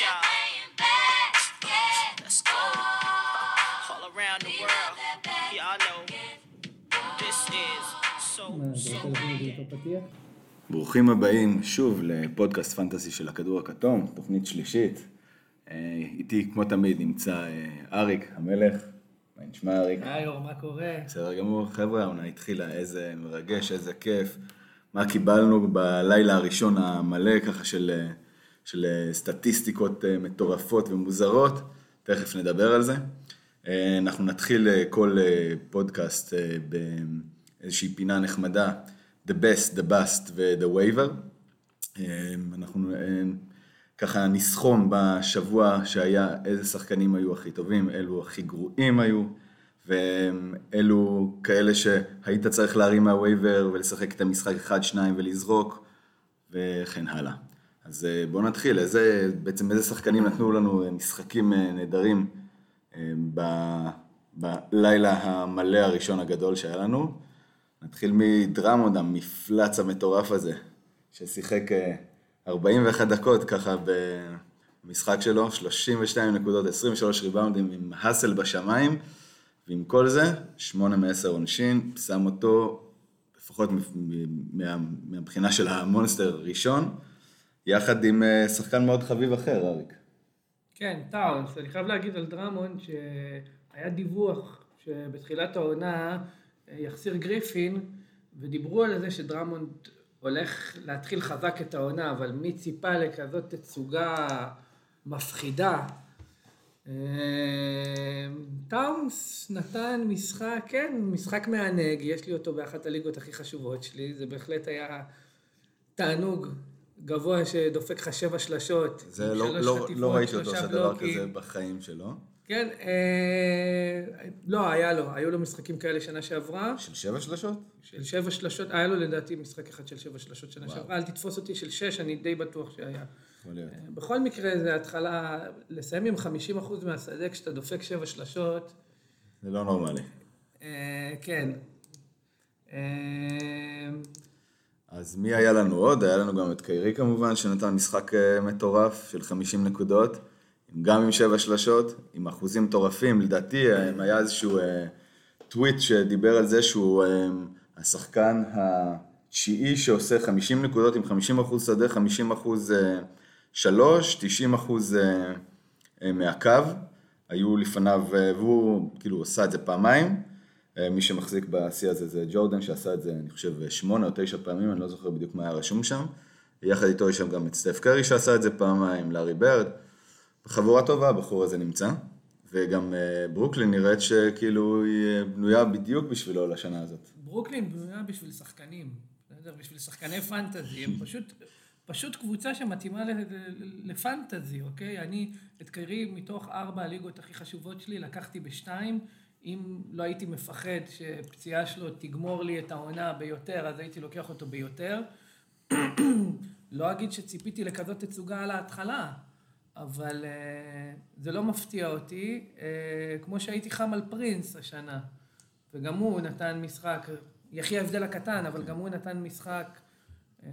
y'all. Let's go. All around the world. Y'all know. This is so, so. ברוכים הבאים שוב לפודקאסט פנטזי של הכדור הכתום, תוכנית שלישית. אה, איתי כמו תמיד נמצא אה, אריק המלך. מה נשמע אריק? היי אור, מה קורה? בסדר גמור, חבר'ה, העונה התחילה, איזה מרגש, איזה כיף. מה קיבלנו בלילה הראשון המלא ככה של, אה, של סטטיסטיקות מטורפות ומוזרות, תכף נדבר על זה. אנחנו נתחיל כל פודקאסט באיזושהי פינה נחמדה. The Best, The Bust ו-The Waiver. אנחנו ככה נסכום בשבוע שהיה איזה שחקנים היו הכי טובים, אלו הכי גרועים היו, ואלו כאלה שהיית צריך להרים מהווייבר ולשחק את המשחק אחד, שניים ולזרוק, וכן הלאה. אז בואו נתחיל, איזה, בעצם איזה שחקנים נתנו לנו משחקים נהדרים בלילה המלא הראשון הגדול שהיה לנו. נתחיל מדרמונד, המפלץ המטורף הזה, ששיחק 41 דקות ככה במשחק שלו, 32 נקודות, 23 ריבאונדים עם האסל בשמיים, ועם כל זה, 8 מ-10 עונשין, שם אותו, לפחות מה, מהבחינה של המונסטר ראשון, יחד עם שחקן מאוד חביב אחר, אריק. כן, טאונס, אני חייב להגיד על דרמונד שהיה דיווח שבתחילת העונה יחסיר גריפין, ודיברו על זה שדרמונד הולך להתחיל חזק את העונה, אבל מי ציפה לכזאת תצוגה מפחידה? טאונס נתן משחק, כן, משחק מענג, יש לי אותו באחת הליגות הכי חשובות שלי, זה בהחלט היה תענוג גבוה שדופק לך שבע שלשות. זה לא, לא, לא ראיתי אותו עושה דבר כזה בחיים שלו. כן, אה, לא, היה לו, היו לו משחקים כאלה שנה שעברה. של שבע שלשות? של שבע שלשות, היה לו לדעתי משחק אחד של שבע שלשות שנה וואו. שעברה, אל תתפוס אותי של שש, אני די בטוח שהיה. אה, בכל מקרה, זה התחלה, לסיים עם 50% מהשדה כשאתה דופק שבע שלשות. זה לא נורמלי. אה, כן. אז מי היה לנו עוד? היה לנו גם את קיירי כמובן, שנתן משחק מטורף של 50 נקודות. גם עם שבע שלשות, עם אחוזים מטורפים, לדעתי היה איזשהו טוויט שדיבר על זה שהוא השחקן התשיעי שעושה 50 נקודות עם 50 אחוז שדה, 50 אחוז שלוש, 90 אחוז מהקו, היו לפניו, והוא כאילו עשה את זה פעמיים, מי שמחזיק בשיא הזה זה ג'ורדן שעשה את זה אני חושב שמונה או תשע פעמים, אני לא זוכר בדיוק מה היה רשום שם, יחד איתו יש שם גם את סטף קרי שעשה את זה פעמיים, לארי ברד, חבורה טובה הבחור הזה נמצא, וגם אה, ברוקלין נראית שכאילו היא בנויה בדיוק בשבילו לשנה הזאת. ברוקלין בנויה בשביל שחקנים, בשביל שחקני פנטזי, הם פשוט, פשוט קבוצה שמתאימה לפנטזי, אוקיי? אני את קרי מתוך ארבע הליגות הכי חשובות שלי לקחתי בשתיים, אם לא הייתי מפחד שפציעה שלו תגמור לי את העונה ביותר, אז הייתי לוקח אותו ביותר. לא אגיד שציפיתי לכזאת תצוגה על ההתחלה. אבל uh, זה לא מפתיע אותי, uh, כמו שהייתי חם על פרינס השנה, וגם הוא נתן משחק, יחי ההבדל הקטן, אבל גם הוא נתן משחק uh,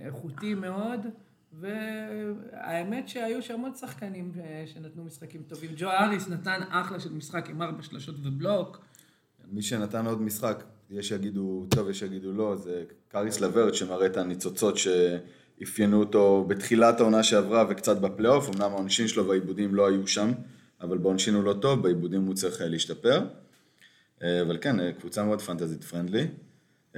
איכותי מאוד, והאמת שהיו שם עוד שחקנים שנתנו משחקים טובים. ג'ו אריס נתן אחלה של משחק עם ארבע שלשות ובלוק. מי שנתן עוד משחק, יש שיגידו טוב, יש שיגידו לא, זה קאריס לברט שמראה את הניצוצות ש... אפיינו אותו בתחילת העונה שעברה וקצת בפלייאוף, אמנם העונשין שלו והעיבודים לא היו שם, אבל בעונשין הוא לא טוב, בעיבודים הוא צריך להשתפר. אה, אבל כן, אה, קבוצה מאוד פנטזית פרנדלי.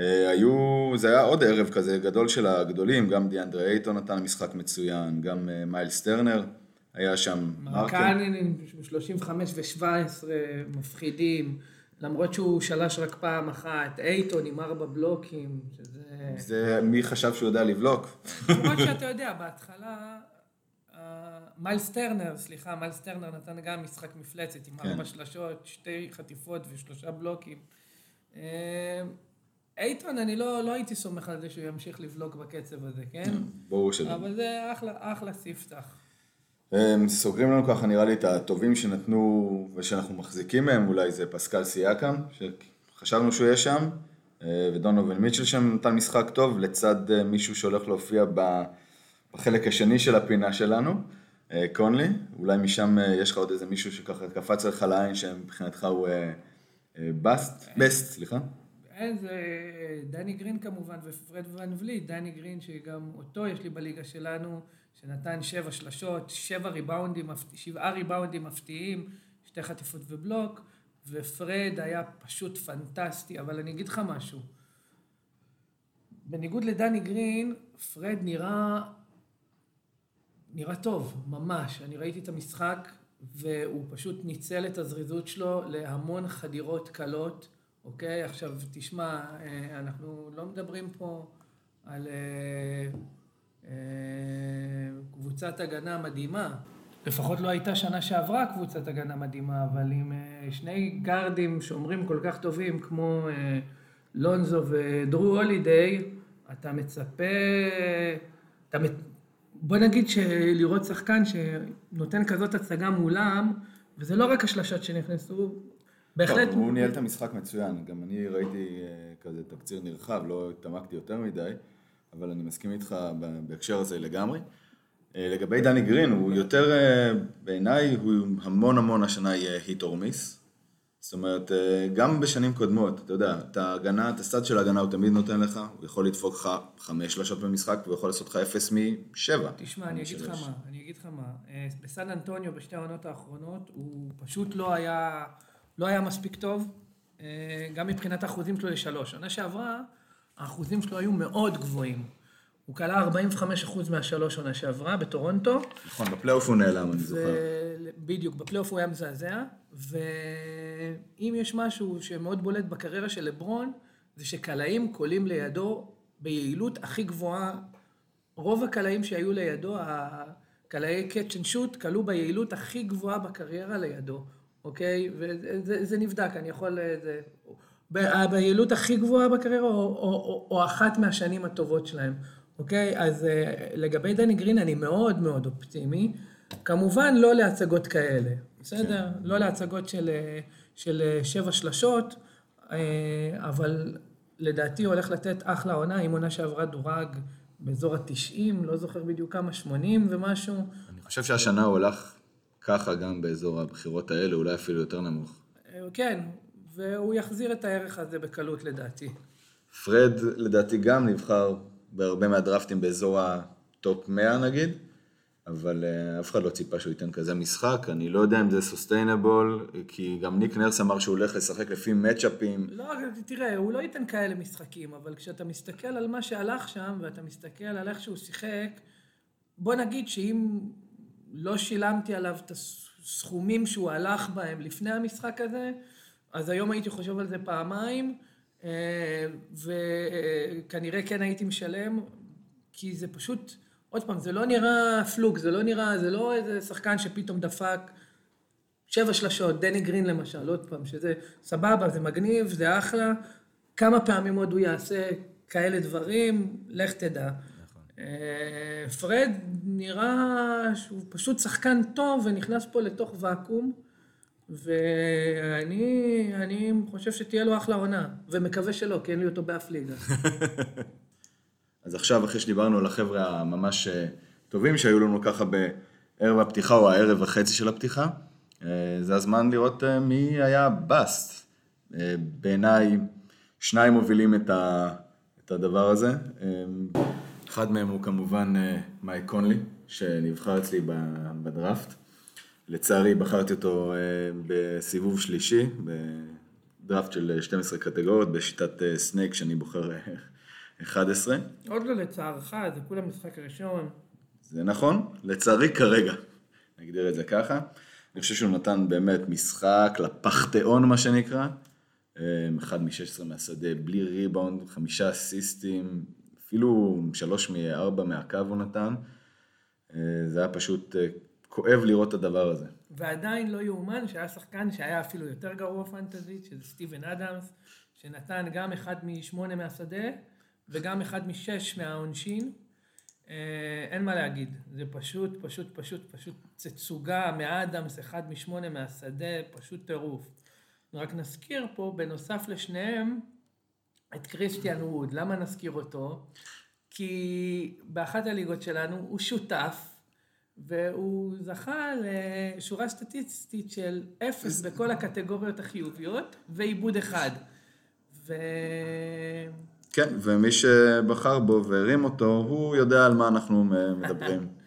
אה, היו, זה היה עוד ערב כזה גדול של הגדולים, גם דיאנדרי אייטון נתן משחק מצוין, גם מייל סטרנר היה שם. מרקנין 35 ו-17 מפחידים. למרות שהוא שלש רק פעם אחת, אייטון עם ארבע בלוקים, שזה... זה מי חשב שהוא יודע לבלוק? כמו שאתה יודע, בהתחלה, מיילס טרנר, סליחה, מיילס טרנר נתן גם משחק מפלצת עם ארבע כן. שלשות, שתי חטיפות ושלושה בלוקים. אייטון, אני לא, לא הייתי סומך על זה שהוא ימשיך לבלוק בקצב הזה, כן? ברור שלא. אבל זה אחלה, אחלה ספתח. סוגרים לנו ככה נראה לי את הטובים שנתנו ושאנחנו מחזיקים מהם, אולי זה פסקל סייקם, שחשבנו שהוא יהיה שם, אה, ודונובן מיטשל שם נתן משחק טוב לצד אה, מישהו שהולך להופיע בחלק השני של הפינה שלנו, אה, קונלי, אולי משם יש לך עוד איזה מישהו שככה קפץ לך לעין שמבחינתך הוא בסט, בסט, סליחה. אין, זה דני גרין כמובן ופרד ון וליט, דני גרין שגם אותו יש לי בליגה שלנו, שנתן שבע שלשות, שבע ריבאונדים, שבעה ריבאונדים מפתיעים, שתי חטיפות ובלוק, ופרד היה פשוט פנטסטי, אבל אני אגיד לך משהו. בניגוד לדני גרין, פרד נראה, נראה טוב, ממש. אני ראיתי את המשחק, והוא פשוט ניצל את הזריזות שלו להמון חדירות קלות, אוקיי? עכשיו, תשמע, אה, אנחנו לא מדברים פה על אה, אה, קבוצת הגנה מדהימה. לפחות לא הייתה שנה שעברה קבוצת הגנה מדהימה, אבל עם שני גארדים שאומרים כל כך טובים כמו לונזו ודרו הולידיי, אתה מצפה, אתה, בוא נגיד שלראות שחקן שנותן כזאת הצגה מולם, וזה לא רק השלשות שנכנסו, בהחלט... טוב, הוא ניהל את המשחק מצוין, גם אני ראיתי אה, כזה תקציר נרחב, לא התעמקתי יותר מדי, אבל אני מסכים איתך בהקשר הזה לגמרי. אה, לגבי דני גרין, הוא יותר, אה, בעיניי, הוא המון המון השנה יהיה היט אור מיס. זאת אומרת, גם בשנים קודמות, אתה יודע, את ההגנה, את הסטאט של ההגנה הוא תמיד נותן לך, הוא יכול לדפוק לך חמש שלושות במשחק, והוא יכול לעשות לך אפס משבע. תשמע, אני אגיד לך מה, אני אגיד לך מה, בסן אנטוניו בשתי העונות האחרונות, הוא פשוט לא היה, לא היה מספיק טוב, אה, גם מבחינת האחוזים שלו לשלוש. שנה שעברה, האחוזים שלו היו מאוד גבוהים. הוא קלע 45% מהשלוש עונה שעברה בטורונטו. נכון, בפלייאוף הוא נעלם, אני זוכר. בדיוק, בפלייאוף הוא היה מזעזע, ואם יש משהו שמאוד בולט בקריירה של לברון, זה שקלעים קולים לידו ביעילות הכי גבוהה. רוב הקלעים שהיו לידו, הקלעי catch and shoot, קלעו ביעילות הכי גבוהה בקריירה לידו, אוקיי? וזה נבדק, אני יכול... זה, ביעילות הכי גבוהה בקריירה, או, או, או, או אחת מהשנים הטובות שלהם. אוקיי? אז אה, לגבי דני גרין אני מאוד מאוד אופטימי. כמובן לא להצגות כאלה, בסדר? כן. לא להצגות של, אה, של אה, שבע שלשות, אבל לדעתי הוא הולך לתת אחלה עונה, אם עונה שעברה דורג באזור ה-90, לא זוכר בדיוק כמה, 80 ומשהו. אני חושב שהשנה הוא הלך ככה גם באזור הבחירות האלה, אולי אפילו יותר נמוך. כן, והוא יחזיר את הערך הזה בקלות לדעתי. פרד לדעתי גם נבחר בהרבה מהדרפטים באזור ה top 100 נגיד, אבל אה, אף אחד לא ציפה שהוא ייתן כזה משחק, אני לא יודע אם זה sustainable, כי גם ניק נרס אמר שהוא הולך לשחק לפי מצ'אפים. לא, תראה, הוא לא ייתן כאלה משחקים, אבל כשאתה מסתכל על מה שהלך שם, ואתה מסתכל על איך שהוא שיחק, בוא נגיד שאם לא שילמתי עליו את הסכומים שהוא הלך בהם לפני המשחק הזה, אז היום הייתי חושב על זה פעמיים. אה, וכנראה כן הייתי משלם, כי זה פשוט, עוד פעם, זה לא נראה פלוק, זה לא נראה, זה לא איזה שחקן שפתאום דפק שבע שלשות, דני גרין למשל, עוד פעם, שזה סבבה, זה מגניב, זה אחלה, כמה פעמים עוד הוא יעשה כאלה דברים, לך תדע. פרד נראה שהוא פשוט שחקן טוב ונכנס פה לתוך ואקום. ואני אני חושב שתהיה לו אחלה עונה, ומקווה שלא, כי אין לי אותו באף ליגה. אז עכשיו, אחרי שדיברנו על החבר'ה הממש אה, טובים שהיו לנו ככה בערב הפתיחה או הערב וחצי של הפתיחה, אה, זה הזמן לראות אה, מי היה באסט. בעיניי, שניים מובילים את, ה, את הדבר הזה. אחד מהם הוא כמובן מייק קונלי, שנבחר אצלי בדראפט. לצערי בחרתי אותו אה, בסיבוב שלישי, בדראפט של 12 קטגוריות, בשיטת אה, snake שאני בוחר 11. אה, עוד לא לצערך, זה כולה משחק ראשון. זה נכון, לצערי כרגע, נגדיר את זה ככה. אני חושב שהוא נתן באמת משחק לפחתיאון מה שנקרא. אחד מ-16 מהשדה, בלי ריבאונד, חמישה אסיסטים, אפילו שלוש מארבע מהקו הוא נתן. זה היה פשוט כואב לראות את הדבר הזה. ועדיין לא יאומן שהיה שחקן שהיה אפילו יותר גרוע פנטזית, שזה סטיבן אדמס, שנתן גם אחד משמונה מהשדה וגם אחד משש מהעונשין. אה, אין מה להגיד, זה פשוט, פשוט, פשוט, פשוט תצוגה מאדמס, אחד משמונה מהשדה, פשוט טירוף. רק נזכיר פה, בנוסף לשניהם, את קריסטיאן ווד. למה נזכיר אותו? כי באחת הליגות שלנו הוא שותף והוא זכה לשורה סטטיסטית של אפס בכל הקטגוריות החיוביות, ועיבוד אחד. ו... כן, ומי שבחר בו והרים אותו, הוא יודע על מה אנחנו מדברים.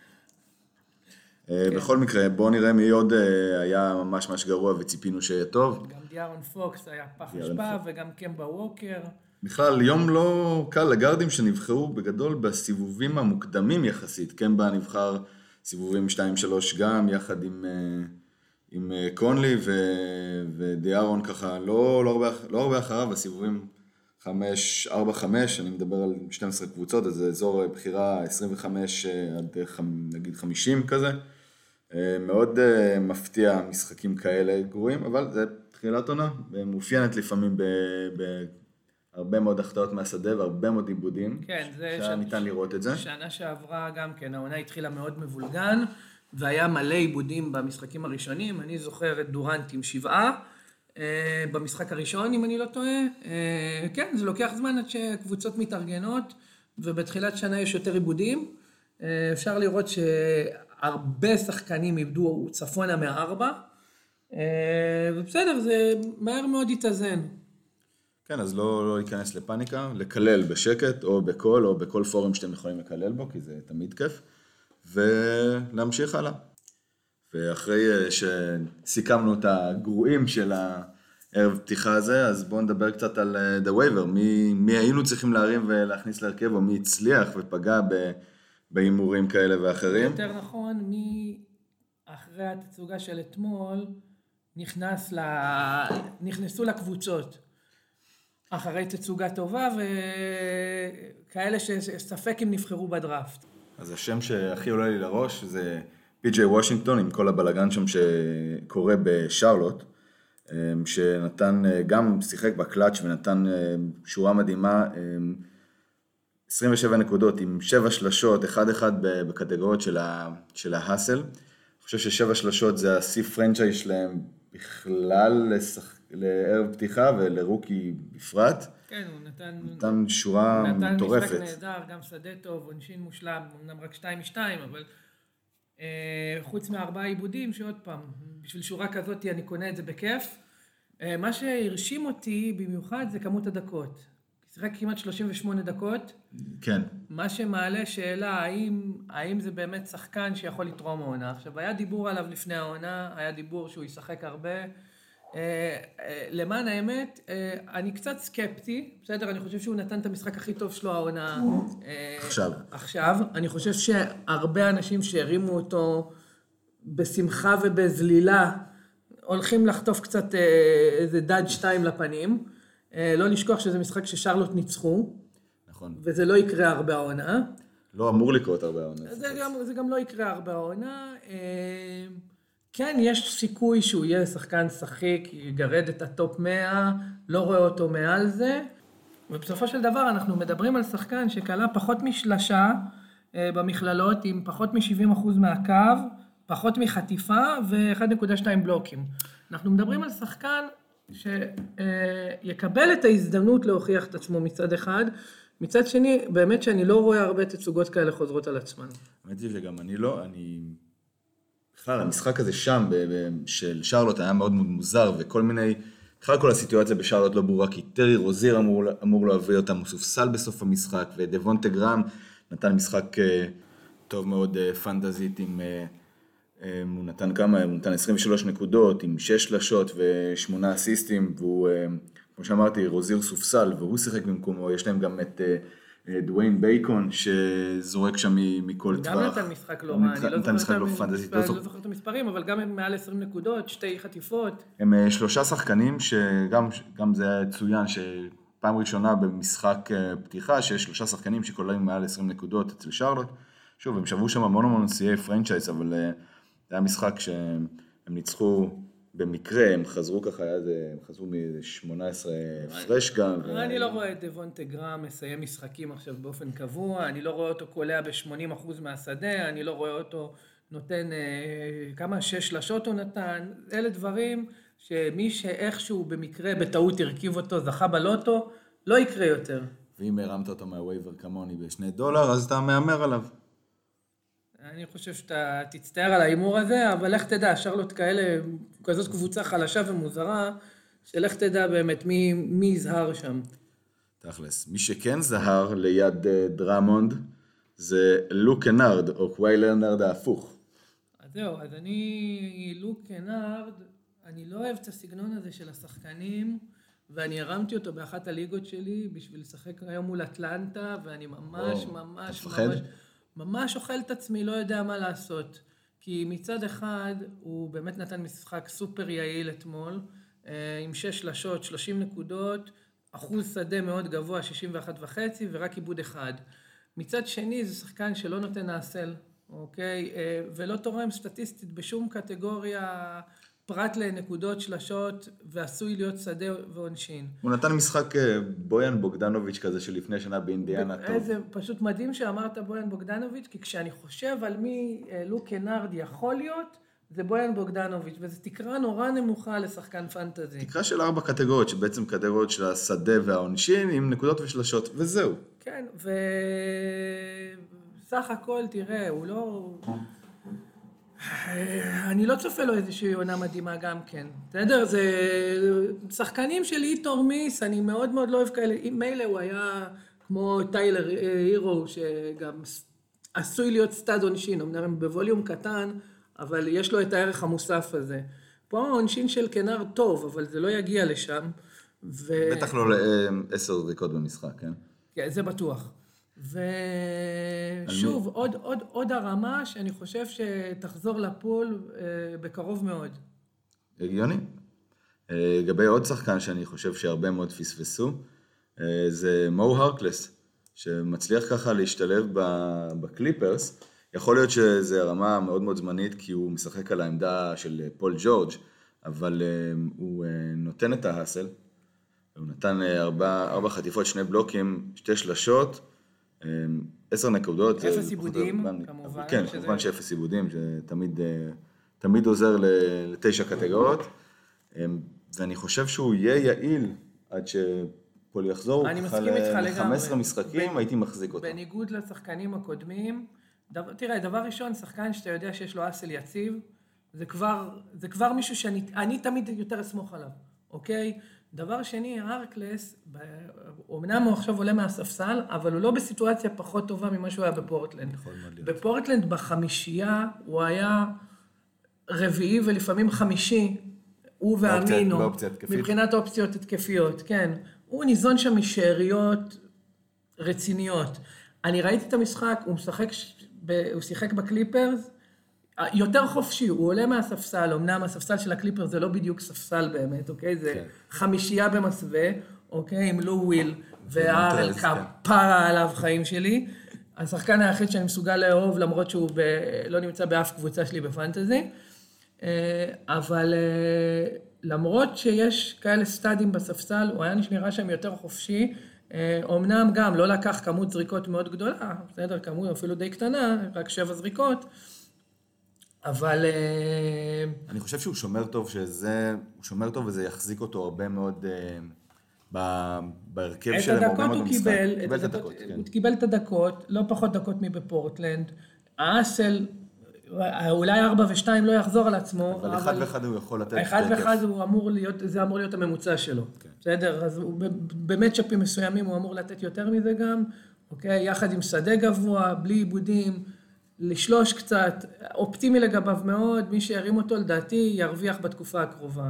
אה, כן. בכל מקרה, בואו נראה מי עוד אה, היה ממש ממש גרוע וציפינו שיהיה טוב. גם דיארון פוקס היה פח אשפה, וגם קמבה ווקר. בכלל, יום לא קל לגארדים שנבחרו בגדול בסיבובים המוקדמים יחסית. קמבה נבחר סיבובים 2-3 גם, יחד עם, אה, עם אה, קונלי, ו, ודיארון ככה לא, לא, הרבה, לא הרבה אחריו, בסיבובים 5-4-5, אני מדבר על 12 קבוצות, אז זה אזור בחירה 25 אה, עד אה, נגיד 50 כזה. אה, מאוד אה, מפתיע משחקים כאלה גרועים, אבל זה תחילת עונה, ומאופיינת לפעמים בהרבה מאוד החטאות מהשדה והרבה מאוד עיבודים. כן, זה... שהיה ש- ניתן לראות את זה. שנה שעברה גם כן, העונה התחילה מאוד מבולגן, והיה מלא עיבודים במשחקים הראשונים. אני זוכר את דורנט עם שבעה אה, במשחק הראשון, אם אני לא טועה. אה, כן, זה לוקח זמן עד שקבוצות מתארגנות, ובתחילת שנה יש יותר עיבודים. אה, אפשר לראות שהרבה שחקנים איבדו צפונה מארבע. ובסדר, זה מהר מאוד התאזן. כן, אז לא, לא להיכנס לפאניקה, לקלל בשקט, או בקול, או בכל פורום שאתם יכולים לקלל בו, כי זה תמיד כיף, ולהמשיך הלאה. ואחרי אה, שסיכמנו את הגרועים של הערב פתיחה הזה, אז בואו נדבר קצת על אה, The Waiver, מי, מי היינו צריכים להרים ולהכניס להרכב, או מי הצליח ופגע בהימורים כאלה ואחרים. יותר נכון, מי אחרי התצוגה של אתמול נכנס ל... נכנסו לקבוצות. אחרי תצוגה טובה וכאלה שספק אם נבחרו בדראפט. אז השם שהכי עולה לי לראש זה פי.ג'יי וושינגטון עם כל הבלגן שם שקורה בשרלוט, אמ, שנתן, אה, גם שיחק בקלאץ' ונתן אה, שורה מדהימה, אמ, 27 נקודות עם 7 שלשות, 1-1 ב- בקטגוריות של ה hustle. אני חושב ששבע שלשות זה השיא franchise שלהם בכלל לשח... לערב פתיחה ול rookie בפרט. כן, הוא נתן... נתן שורה נתן מטורפת. משחק נהדר, גם שדה טוב, עונשין מושלם, אמנם רק שתיים משתיים, אבל אה, חוץ מארבעה עיבודים, שעוד פעם, בשביל שורה כזאת אני קונה את זה בכיף. אה, מה שהרשים אותי במיוחד זה כמות הדקות. שיחק כמעט 38 דקות, כן. מה שמעלה שאלה האם, האם זה באמת שחקן שיכול לתרום העונה. עכשיו, היה דיבור עליו לפני העונה, היה דיבור שהוא ישחק הרבה. אה, אה, למען האמת, אה, אני קצת סקפטי, בסדר? אני חושב שהוא נתן את המשחק הכי טוב שלו העונה. עכשיו. עכשיו. אני חושב שהרבה אנשים שהרימו אותו בשמחה ובזלילה, הולכים לחטוף קצת איזה דאד שתיים לפנים. אה, לא לשכוח שזה משחק ששרלוט ניצחו. נכון. וזה לא יקרה הרבה העונה. לא אמור לקרות הרבה העונה. זה גם, זה גם לא יקרה הרבה העונה. אה, כן, יש סיכוי שהוא יהיה שחקן שחיק, יגרד את ה top 100, לא רואה אותו מעל זה. ובסופו של דבר אנחנו מדברים על שחקן שכלה פחות משלשה אה, במכללות, עם פחות מ-70% מהקו, פחות מחטיפה ו-1.2 בלוקים. אנחנו מדברים על שחקן שיקבל את ההזדמנות להוכיח את עצמו מצד אחד, מצד שני, באמת שאני לא רואה הרבה תצוגות כאלה חוזרות על עצמן. האמת היא שגם אני לא, אני... בכלל, המשחק הזה שם, של שרלוט, היה מאוד מאוד מוזר, וכל מיני... בכלל כל הסיטואציה בשרלוט לא ברורה, כי טרי רוזיר אמור, אמור להביא אותם, הוא סופסל בסוף המשחק, ודבונטה גרם נתן משחק אה, טוב מאוד אה, פנטזית עם... אה, הוא נתן כמה, הוא נתן 23 נקודות עם 6 שלשות ו-8 אסיסטים, והוא, אה, כמו שאמרתי, רוזיר סופסל, והוא שיחק במקומו, יש להם גם את אה, דוויין בייקון, שזורק שם מכל טווח. גם נתן משחק לא רע, אני לא נתן זוכר משחק את לא אני לא לא זוכר. את המספרים, אבל גם הם מעל 20 נקודות, שתי חטיפות. הם שלושה שחקנים שגם גם זה היה צוין שפעם ראשונה במשחק פתיחה שיש שלושה שחקנים שכוללים מעל 20 נקודות אצל שרלוט. שוב, הם שברו שם המון המון שיאי פרנצ'ייז, אבל זה היה משחק שהם הם ניצחו במקרה, הם חזרו ככה, הם חזרו מ-18 הפרש גם. ו- אני לא רואה את דבונטה גרם מסיים משחקים עכשיו באופן קבוע, אני לא רואה אותו קולע ב-80% מהשדה, אני לא רואה אותו נותן, אה, כמה שש שלשות הוא נתן, אלה דברים שמי שאיכשהו במקרה בטעות הרכיב אותו, זכה בלוטו, לא יקרה יותר. ואם הרמת אותו מהווייבר כמוני בשני דולר, אז אתה מהמר עליו. אני חושב שאתה תצטער על ההימור הזה, אבל לך תדע, שרלוט כאלה, כזאת קבוצה חלשה ומוזרה, שלך תדע באמת מי, מי יזהר שם. תכלס. מי שכן זהר ליד אה, דרמונד זה לוק קנארד, או קוואי לנרד ההפוך. אז זהו, אז אני, לוק קנארד, אני לא אוהב את הסגנון הזה של השחקנים, ואני הרמתי אותו באחת הליגות שלי בשביל לשחק היום מול אטלנטה, ואני ממש, וואו, ממש? ממש, ממש אוכל את עצמי, לא יודע מה לעשות. כי מצד אחד, הוא באמת נתן משחק סופר יעיל אתמול, אה, עם שש שלשות, 30 נקודות, אחוז שדה מאוד גבוה, 61 וחצי, ורק עיבוד אחד. מצד שני, זה שחקן שלא נותן האסל, אוקיי? אה, ולא תורם סטטיסטית בשום קטגוריה, פרט לנקודות שלשות, ועשוי להיות שדה ועונשין. הוא נתן משחק אה, בויאן בוגדנוביץ' כזה שלפני שנה באינדיאנה טוב. איזה, פשוט מדהים שאמרת בויאן בוגדנוביץ', כי כשאני חושב על מי אה, לוק קנארד יכול להיות, זה בויאן בוגדנוביץ', וזו תקרה נורא נמוכה לשחקן פנטזי. תקרה של ארבע קטגוריות, שבעצם קטגוריות של השדה והעונשין, עם נקודות ושלשות, וזהו. כן, וסך הכל, תראה, הוא לא... אני לא צופה לו איזושהי עונה מדהימה גם כן. בסדר? זה שחקנים של איטור מיס, אני מאוד מאוד לא אוהב כאלה. מילא הוא היה כמו טיילר אה, הירו, שגם עשוי להיות סטאד עונשין, אמנם בווליום קטן, אבל יש לו את הערך המוסף הזה. פה העונשין של קנר טוב, אבל זה לא יגיע לשם. ו... בטח לא לעשר זריקות במשחק, כן? כן, זה בטוח. ושוב, עוד, עוד, עוד הרמה שאני חושב שתחזור לפול אה, בקרוב מאוד. הגיוני. אה, לגבי עוד שחקן שאני חושב שהרבה מאוד פספסו, אה, זה מו הרקלס, שמצליח ככה להשתלב בקליפרס. יכול להיות שזו רמה מאוד מאוד זמנית, כי הוא משחק על העמדה של פול ג'ורג', אבל הוא נותן את ה hustle. הוא נתן ארבע, ארבע חטיפות, שני בלוקים, שתי שלשות, עשר נקודות. זה אפס איבודים, כמובן, כן, שזה- כמובן שאפס איבודים, שתמיד אה, תמיד עוזר ל- לתשע קטגוריות. אה, ואני חושב שהוא יהיה יעיל עד שפול יחזור. אני מסכים איתך לגמרי. ל-15 משחקים הייתי מחזיק אותו. בניגוד לשחקנים הקודמים, דבר, תראה, דבר ראשון, שחקן שאתה יודע שיש לו אסל יציב, זה כבר, זה כבר מישהו שאני אני תמיד יותר אסמוך עליו, אוקיי? דבר שני, הרקלס, אומנם הוא עכשיו עולה מהספסל, אבל הוא לא בסיטואציה פחות טובה ממה שהוא היה בפורטלנד. יכול מאוד להיות. בפורטלנד בחמישייה הוא היה רביעי ולפעמים חמישי, הוא ואמינו, באופציה התקפית. מבחינת אופציות התקפיות, כן. הוא ניזון שם משאריות רציניות. אני ראיתי את המשחק, הוא משחק, הוא שיחק בקליפרס, יותר חופשי, הוא עולה מהספסל, אמנם הספסל של הקליפרס זה לא בדיוק ספסל באמת, אוקיי? זה כן. חמישייה במסווה, אוקיי? עם לו וויל והארל כן. כפרה עליו חיים שלי. השחקן היחיד שאני מסוגל לאהוב, למרות שהוא ב... לא נמצא באף קבוצה שלי בפנטזי. אה, אבל אה, למרות שיש כאלה סטאדים בספסל, הוא היה נראה שם יותר חופשי. אה, אומנם גם לא לקח כמות זריקות מאוד גדולה, בסדר, כמות אפילו די קטנה, רק שבע זריקות, אבל אה, אני חושב שהוא שומר טוב, שזה, הוא שומר טוב וזה יחזיק אותו הרבה מאוד אה, בהרכב שלהם, הרבה מאוד הוא במשחק. קיבל, קיבל את הדקות, כן. הוא קיבל את הדקות, לא פחות דקות מבפורטלנד. האסל, אולי ארבע ושתיים לא יחזור על עצמו, אבל אחד ואחד הוא יכול לתת האחד יותר ואחד כיף. הוא אמור להיות, זה אמור להיות הממוצע שלו. כן. בסדר? אז הוא במצ'אפים מסוימים הוא אמור לתת יותר מזה גם, אוקיי? יחד עם שדה גבוה, בלי עיבודים, לשלוש קצת, אופטימי לגביו מאוד, מי שירים אותו לדעתי ירוויח בתקופה הקרובה.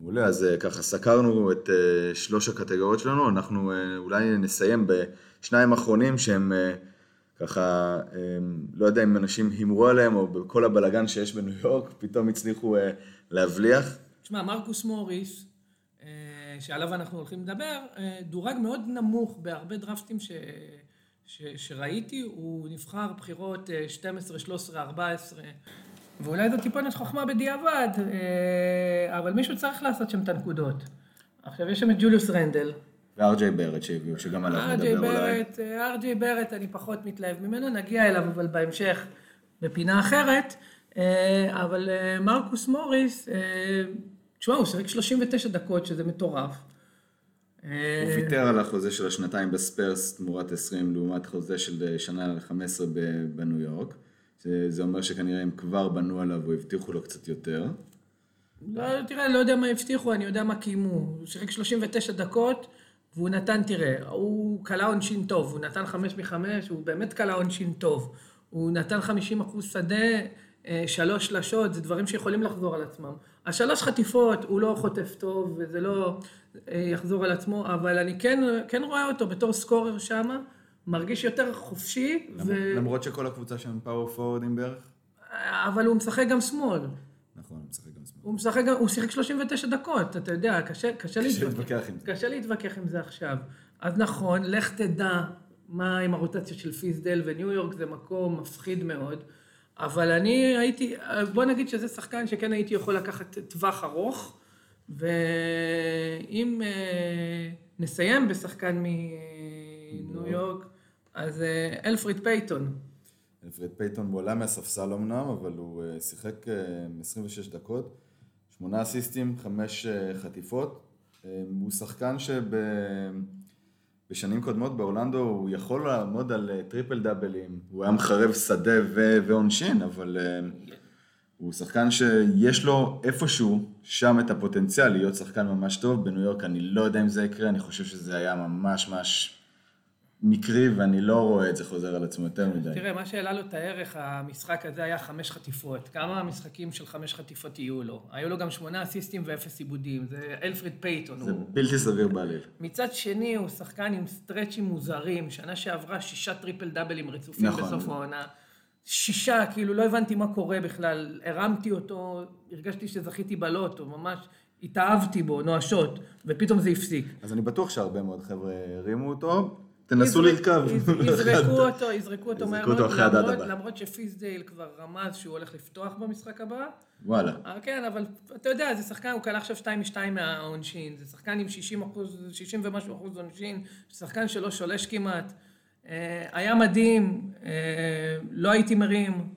מעולה, אז אה, ככה סקרנו את אה, שלוש הקטגוריות שלנו, אנחנו אה, אולי נסיים בשניים אחרונים שהם ככה, לא יודע אם אנשים הימרו עליהם, או בכל הבלגן שיש בניו יורק, פתאום הצליחו להבליח. תשמע, מרקוס מוריס, שעליו אנחנו הולכים לדבר, דורג מאוד נמוך בהרבה דרפטים ש... ש... שראיתי, הוא נבחר בחירות אה, 12, 13, 14, ואולי זו טיפונת חוכמה בדיעבד, אה, אבל מישהו צריך לעשות שם את הנקודות. עכשיו, יש שם את ג'וליוס רנדל. וארג'יי ברט שהביאו, שגם עליו נדבר אולי. אה, ארג'יי ברט, אני פחות מתלהב ממנו, נגיע אליו אבל בהמשך בפינה אחרת. אה, אבל מרקוס מוריס, תשמע, הוא שיחק 39 דקות, שזה מטורף. אה, הוא ויתר על החוזה של השנתיים בספרס תמורת 20 לעומת חוזה של שנה ל-15 בניו יורק. שזה אומר שכנראה הם כבר בנו עליו או הבטיחו לו קצת יותר. לא, תראה, לא יודע מה הבטיחו, אני יודע מה קיימו. הוא שיחק 39 דקות, והוא נתן, תראה, הוא כלה עונשין טוב, הוא נתן חמש מחמש, הוא באמת כלה עונשין טוב. הוא נתן 50 אחוז שדה, אה, שלוש שלשות, זה דברים שיכולים לחזור על עצמם. השלוש חטיפות, הוא לא חוטף טוב, וזה לא אה, יחזור על עצמו, אבל אני כן, כן רואה אותו בתור סקורר שמה, מרגיש יותר חופשי, ו... למרות שכל הקבוצה שם פאוור פורורדים בערך? אבל הוא משחק גם שמאל. נכון, הוא משחק גם שמאל. הוא משחק, גם- הוא שיחק 39 דקות, אתה יודע, קשה, קשה להתווכח עם זה. קשה להתווכח עם זה עכשיו. אז נכון, לך תדע מה עם הרוטציה של פיסדל וניו יורק, זה מקום מפחיד מאוד. אבל אני הייתי, בוא נגיד שזה שחקן שכן הייתי יכול לקחת טווח ארוך, ואם אה, נסיים בשחקן מניו יורק, אז אה, אלפריד פייטון. אלפרד פייטון הוא עלה מהספסל אמנם, אבל הוא אה, שיחק אה, 26 דקות, שמונה אסיסטים, חמש חטיפות. הוא שחקן שבשנים קודמות באורלנדו הוא יכול לעמוד על טריפל דאבלים, הוא היה מחרב שדה ועונשין, אבל הוא שחקן שיש לו איפשהו שם את הפוטנציאל להיות שחקן ממש טוב. בניו יורק אני לא יודע אם זה יקרה, אני חושב שזה היה ממש ממש מקרי, ואני לא רואה את זה חוזר על עצמו יותר מדי. תראה, מה שהעלה לו את הערך, המשחק הזה היה חמש חטיפות. כמה משחקים של חמש חטיפות יהיו לו? היו לו גם שמונה אסיסטים ואפס איבודים. זה אלפריד פייטון. זה הוא... בלתי סביר בעליל. מצד שני, הוא שחקן עם סטרצ'ים מוזרים. שנה שעברה שישה טריפל דאבלים רצופים נכון. בסוף העונה. שישה, כאילו לא הבנתי מה קורה בכלל. הרמתי אותו, הרגשתי שזכיתי בלוטו, ממש התאהבתי בו, נואשות, ופתאום זה הפסיק. אז אני בטוח שהרבה מאוד חבר'ה הרימו אותו. תנסו. יז- יזרקו אותו, יזרקו אותו מהר מאוד, למרות- שפיסדייל כבר רמז שהוא הולך לפתוח במשחק הבא. וואלה. אה, כן, אבל אתה יודע, זה שחקן, הוא קלע עכשיו 2 מ-2 מהעונשין, זה שחקן עם 60 אחוז, 60 ומשהו אחוז עונשין, שחקן שלא שולש כמעט. אה, היה מדהים, אה, לא הייתי מרים,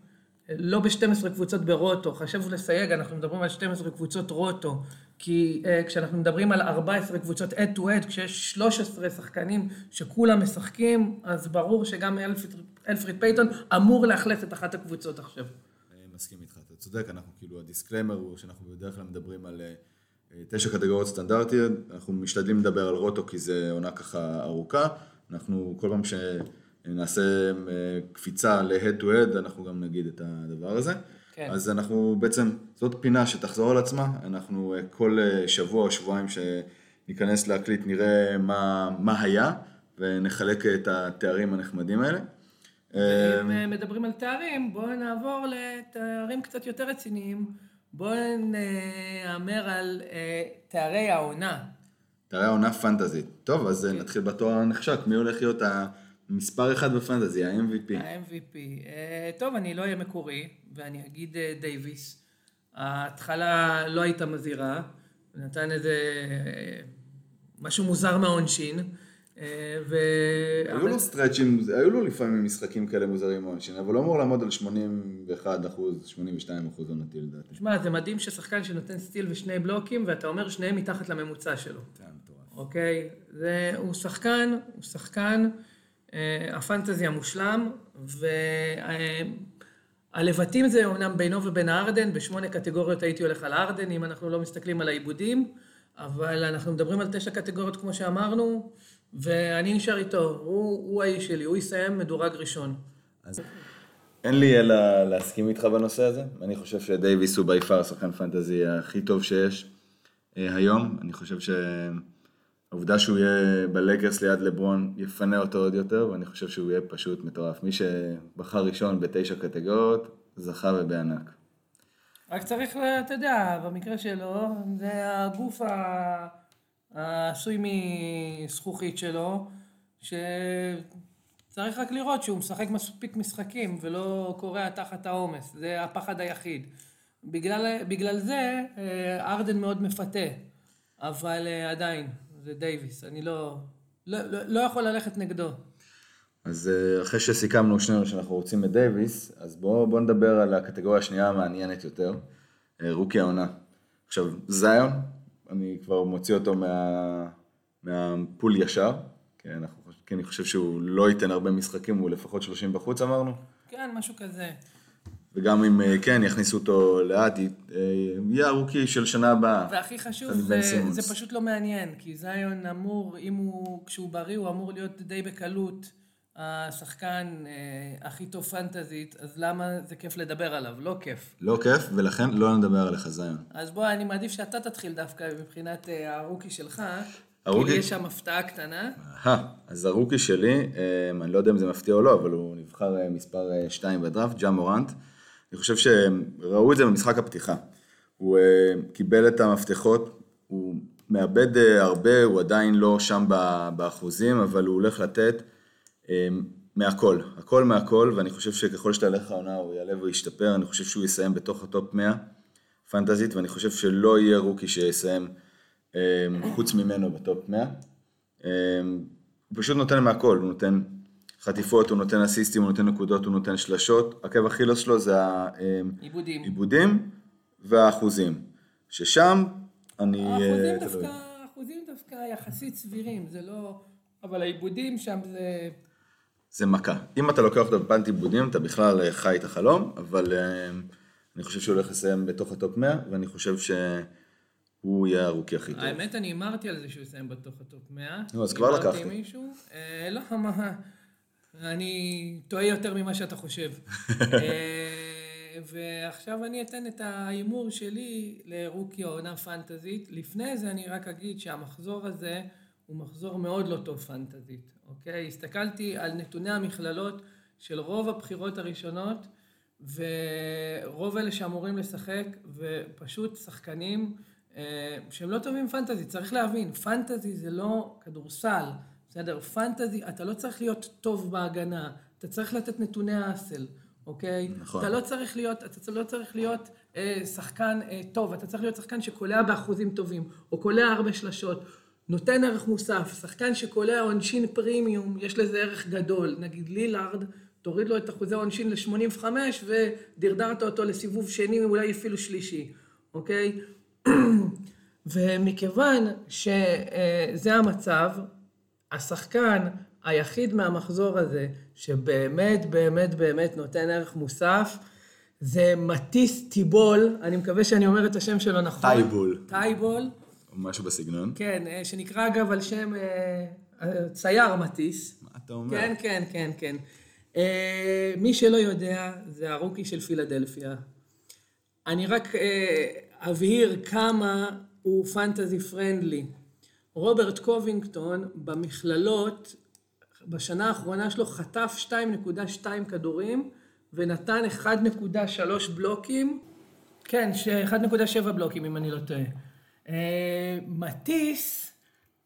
לא ב-12 קבוצות ב roto, חשוב לסייג, אנחנו מדברים על 12 קבוצות roto, כי אה, כשאנחנו מדברים על 14 קבוצות אד טו אד, כשיש 13 שחקנים שכולם משחקים, אז ברור שגם אלפריד, פייטון אמור לאכלס את אחת הקבוצות עכשיו. אני מסכים איתך, אתה צודק, אנחנו כאילו, ה disclaimer הוא שאנחנו בדרך כלל מדברים על תשע קטגוריות סטנדרטיות, אנחנו משתדלים לדבר על רוטו כי זה עונה ככה ארוכה, אנחנו כל פעם שנעשה אה, קפיצה ל-head to head, אנחנו גם נגיד את הדבר הזה. כן. אז אנחנו בעצם, זאת פינה שתחזור על עצמה, אנחנו אה, כל אה, שבוע או שבועיים שניכנס להקליט נראה מה, מה היה, ונחלק את התארים הנחמדים האלה. אם מדברים על תארים, בואו נעבור לתארים קצת יותר רציניים. בואו נאמר על תארי העונה. תראה עונה פנטזית. טוב, אז כן. נתחיל בתואר הנחשק. מי הולך להיות המספר אחד בפנטזי, ה-MVP? ה-MVP. אה, טוב, אני לא אהיה מקורי, ואני אגיד אה, דייוויס. ההתחלה לא הייתה מזהירה, נתן איזה אה, משהו מוזר מהעונשין. אה, ו... היו לו סטרצ'ים, היו לו לפעמים משחקים כאלה מוזרים מהעונשין, אבל הוא אמור לעמוד על 81 אחוז, 82 אחוז עונתי לדעתי. תשמע, זה מדהים ששחקן שנותן סטיל ושני בלוקים, ואתה אומר שניהם מתחת לממוצע שלו. זה היה מטורף. אוקיי? זה, הוא שחקן, הוא שחקן, אה, הפנטזי המושלם, והלבטים זה אומנם בינו ובין הארדן, בשמונה קטגוריות הייתי הולך על הארדן, אם אנחנו לא מסתכלים על העיבודים, אבל אנחנו מדברים על תשע קטגוריות כמו שאמרנו, ואני נשאר איתו, הוא, הוא האיש שלי, הוא יסיים מדורג ראשון. אין לי אלא להסכים איתך בנושא הזה. אני חושב שדייוויס הוא ביפר השחקן פנטזי הכי טוב שיש אה, היום. אני חושב שהעובדה שהוא יהיה בלקרס ליד לברון יפנה אותו עוד יותר, ואני חושב שהוא יהיה פשוט מטורף. מי שבחר ראשון בתשע קטגוריות, זכה ובענק. רק צריך, אתה יודע, במקרה שלו, זה הגוף ה- העשוי מזכוכית שלו, שצריך רק לראות שהוא משחק מספיק משחקים ולא כורע תחת העומס, זה הפחד היחיד. בגלל, בגלל זה אה, הארדן מאוד מפתה, אבל אה, עדיין, זה דייוויס, אני לא, לא, לא, לא יכול ללכת נגדו. אז אה, אחרי שסיכמנו שנינו שאנחנו רוצים את דייוויס, אז בואו בוא נדבר על הקטגוריה השנייה המעניינת יותר, rookie העונה. עכשיו, זאיון, אני כבר מוציא אותו מה, מהפול ישר, כי, אנחנו, כי אני חושב שהוא לא ייתן הרבה משחקים, הוא לפחות 30 בחוץ אמרנו. כן, משהו כזה. וגם אם אה, כן, יכניסו אותו לאט, אה, יהיה הרוקי של שנה הבאה. והכי חשוב, זה. זה פשוט לא מעניין, כי זיון אמור, אם הוא, כשהוא בריא, הוא אמור להיות די בקלות השחקן אה, הכי טוב פנטזית, אז למה זה כיף לדבר עליו? לא כיף. לא כיף, ולכן לא נדבר עליך, זאיון. אז בוא, אני מעדיף שאתה תתחיל דווקא מבחינת אה, הרוקי שלך. הרוקי? כי יש שם הפתעה קטנה. אהה, אז הרוקי שלי, אה, אני לא יודע אם זה מפתיע או לא, אבל הוא נבחר אה, מספר 2 בדראפט, ג'ה מורנט. אני חושב שראו את זה במשחק הפתיחה. הוא אה, קיבל את המפתחות, הוא מאבד אה, הרבה, הוא עדיין לא שם באחוזים, אבל הוא הולך לתת אה, מהכל, הכל מהכל, ואני חושב שככל שתלך העונה הוא יעלה וישתפר, אני חושב שהוא יסיים בתוך ה top 100 פנטזית, ואני חושב שלא יהיה רוקי שיסיים אה, חוץ ממנו בטופ 100. אה, הוא פשוט נותן מהכל, הוא נותן חטיפות, הוא נותן אסיסטים, הוא נותן נקודות, הוא נותן שלשות. עקב אכילוס שלו זה עיבודים. העיבודים והאחוזים. ששם אני... אה, האחוזים. דווקא, דווקא יחסית סבירים, זה לא... אבל העיבודים שם זה... זה מכה. אם אתה לוקח אותו בפנט עיבודים, אתה בכלל אה, חי את החלום, אבל אה, אני חושב שהוא הולך לסיים בתוך ה top 100, ואני חושב שהוא יהיה הרוקי הכי טוב. האמת, אני הימרתי על זה שהוא יסיים בתוך ה top 100. נו, אז כבר לקחתי. עם מישהו? אה, לא, מה... אני טועה יותר ממה שאתה חושב. אה, ועכשיו אני אתן את ההימור שלי לרוקי העונה פנטזית. לפני זה אני רק אגיד שהמחזור הזה הוא מחזור מאוד לא טוב פנטזית, אוקיי? הסתכלתי על נתוני המכללות של רוב הבחירות הראשונות, ורוב אלה שאמורים לשחק, ופשוט שחקנים אה, שהם לא טובים פנטזי. צריך להבין, פנטזי זה לא כדורסל, בסדר? פנטזי, אתה לא צריך להיות טוב בהגנה, אתה צריך לתת נתוני האסל, אוקיי? נכון. אתה לא צריך להיות, אתה לא צריך להיות אה, שחקן אה, טוב, אתה צריך להיות שחקן שקולע באחוזים טובים, או קולע הרבה שלשות. נותן ערך מוסף, שחקן שקולע עונשין פרימיום, יש לזה ערך גדול. נגיד לילארד, תוריד לו את אחוזי העונשין ל-85 ודרדרת אותו לסיבוב שני, אולי אפילו שלישי, אוקיי? ומכיוון שזה המצב, השחקן היחיד מהמחזור הזה, שבאמת, באמת, באמת נותן ערך מוסף, זה מתיס תייבול, אני מקווה שאני אומר את השם שלו נכון. תייבול. תייבול, או משהו בסגנון. כן, אה, שנקרא אגב על שם אה, אה, צייר מטיס. מה אתה אומר? כן, כן, כן, כן. מי שלא יודע, זה הרוקי של פילדלפיה. אני רק אבהיר כמה הוא פנטזי פרנדלי. רוברט קובינגטון במכללות, בשנה האחרונה שלו חטף 2.2 כדורים ונתן 1.3 בלוקים. כן, ש- 1.7 בלוקים אם אני לא טועה. אה, מטיס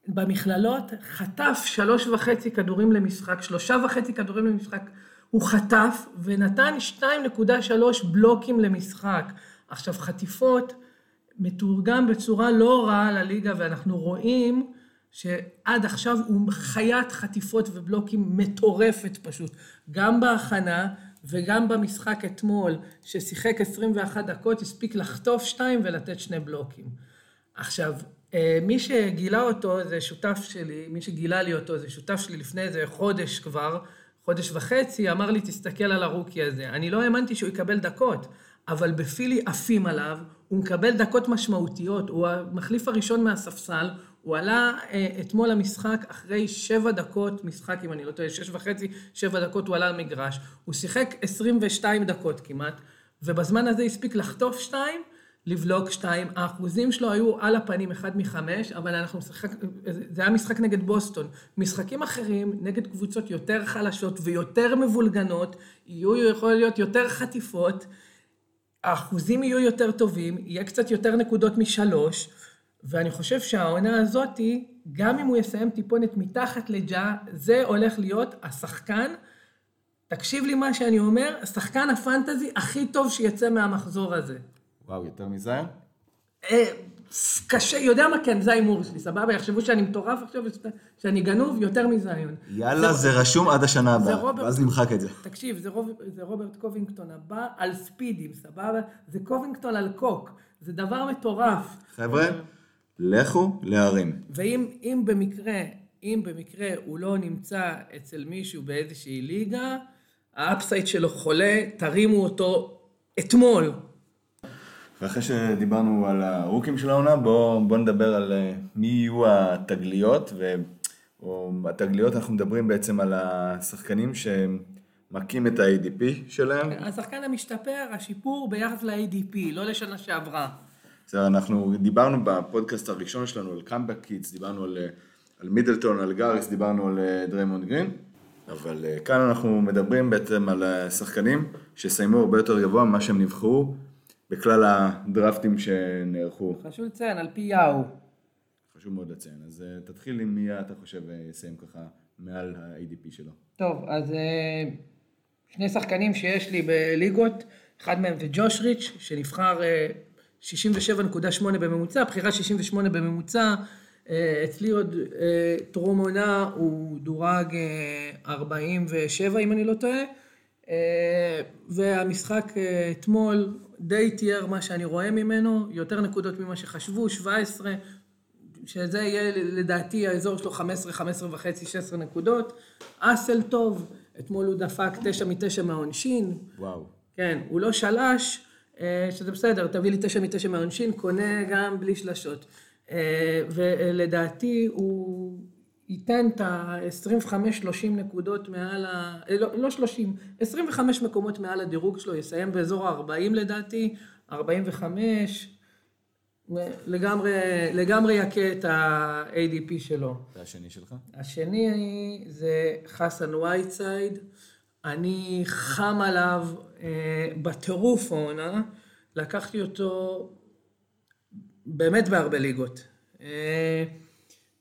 במכללות חטף שלוש וחצי כדורים למשחק, שלושה וחצי כדורים למשחק, הוא חטף ונתן 2.3 בלוקים למשחק. עכשיו חטיפות מתורגם בצורה לא רעה לליגה ואנחנו רואים שעד עכשיו הוא חיית חטיפות ובלוקים מטורפת פשוט, גם בהכנה וגם במשחק אתמול, ששיחק 21 דקות, הספיק לחטוף שתיים ולתת שני בלוקים. עכשיו, אה, מי שגילה אותו זה שותף שלי, מי שגילה לי אותו זה שותף שלי לפני איזה חודש כבר, חודש וחצי, אמר לי, תסתכל על הרוקי הזה. אני לא האמנתי שהוא יקבל דקות, אבל בפילי עפים עליו, הוא מקבל דקות משמעותיות, הוא המחליף הראשון מהספסל, הוא עלה אה, אתמול למשחק אחרי שבע דקות משחק, אם אני לא טועה, שש וחצי, שבע דקות הוא עלה למגרש, הוא שיחק 22 דקות כמעט, ובזמן הזה הספיק לחטוף שתיים, לבלוק שתיים, האחוזים שלו היו על הפנים אחד מחמש, אבל אנחנו משחק, זה היה משחק נגד בוסטון. משחקים אחרים, נגד קבוצות יותר חלשות ויותר מבולגנות, יהיו יכול להיות יותר חטיפות, האחוזים יהיו יותר טובים, יהיה קצת יותר נקודות משלוש, ואני חושב שהעונה הזאתי, גם אם הוא יסיים טיפונת מתחת לג'ה, זה הולך להיות השחקן, תקשיב לי מה שאני אומר, השחקן הפנטזי הכי טוב שיצא מהמחזור הזה. וואו, יותר מזיין? אה, קשה, יודע מה כן, זה ההימור שלי, סבבה? יחשבו שאני מטורף עכשיו, שאני גנוב יותר מזיון. יאללה, זה רשום עד השנה זה הבאה, ואז נמחק את זה. תקשיב, זה, רוב, זה רוברט קובינגטון הבא על ספידים, סבבה? זה קובינגטון על קוק, זה דבר מטורף. חבר'ה, לכו להרים. ואם אם במקרה, אם במקרה הוא לא נמצא אצל מישהו באיזושהי ליגה, ה upside שלו חולה, תרימו אותו אתמול. ואחרי שדיברנו על הרוקים של העונה, בואו בוא נדבר על אה, מי יהיו התגליות, ו... או התגליות, אנחנו מדברים בעצם על השחקנים שמכים את ה-ADP שלהם. השחקן המשתפר, השיפור ביחס ל-ADP, לא לשנה שעברה. בסדר, אנחנו דיברנו בפודקאסט הראשון שלנו על comeback kids, דיברנו על, אה, על מידלטון, על גאריס, דיברנו על אה, דריימונד גרין, אבל כאן אנחנו מדברים בעצם על שחקנים שסיימו הרבה יותר גבוה ממה שהם נבחרו בכלל הדרפטים שנערכו. חשוב לציין, על פי יאהו. חשוב מאוד לציין. אז אה, תתחיל עם מי אתה חושב אה, יסיים ככה מעל ה-ADP שלו. טוב, אז אה, שני שחקנים שיש לי בליגות, אחד מהם זה ג'וש ריץ', שנבחר 67.8 בממוצע, בחירה 68 בממוצע. אצלי עוד טרום עונה הוא דורג 47 אם אני לא טועה. והמשחק אתמול די תיאר מה שאני רואה ממנו, יותר נקודות ממה שחשבו, 17, שזה יהיה לדעתי האזור שלו 15, 15 וחצי, 16 נקודות. אסל טוב, אתמול הוא דפק 9 מ-9 מהעונשין. וואו. כן, הוא לא שלש, אה, שזה בסדר, תביא לי 9 מ-9 מהעונשין, קונה גם בלי שלשות. אה, ולדעתי הוא ייתן את ה-25-30 נקודות מעל ה... לא, לא 30, 25 מקומות מעל הדירוג שלו, יסיים באזור ה-40 לדעתי, 45, לגמרי, לגמרי יכה את ה-ADP שלו. והשני שלך? השני זה חסן וייטסייד. אני חם עליו אה, בטירוף העונה, לקחתי אותו באמת בהרבה ליגות. אה,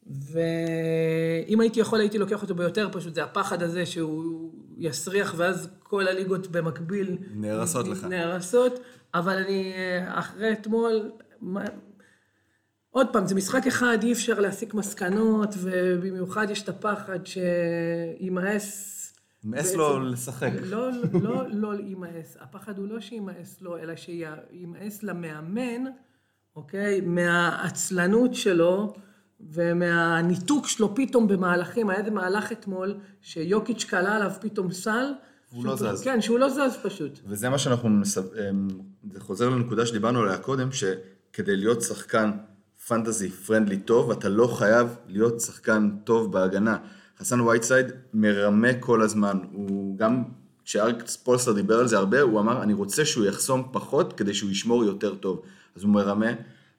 ואם הייתי יכול הייתי לוקח אותו ביותר, פשוט זה הפחד הזה שהוא יסריח ואז כל הליגות במקביל... נהרסות לך. נהרסות, אבל אני אחרי אתמול... עוד פעם, זה משחק אחד, אי אפשר להסיק מסקנות, ובמיוחד יש את הפחד שימאס... ימאס לו לשחק. לא, לא, לא ימאס. הפחד הוא לא שימאס לו, אלא שימאס למאמן, אוקיי? מהעצלנות שלו. ומהניתוק שלו פתאום במהלכים, היה איזה מהלך אתמול, שיוקיץ' קלע עליו פתאום סל. הוא לא זז. כן, שהוא לא זז פשוט. וזה מה שאנחנו, אמ, זה חוזר לנקודה שדיברנו עליה קודם, שכדי להיות שחקן פנטזי פרנדלי טוב, אתה לא חייב להיות שחקן טוב בהגנה. חסן וייטסייד מרמה כל הזמן, הוא גם, כשאריק ספולסטרה דיבר על זה הרבה, הוא אמר, אני רוצה שהוא יחסום פחות כדי שהוא ישמור יותר טוב. אז הוא מרמה.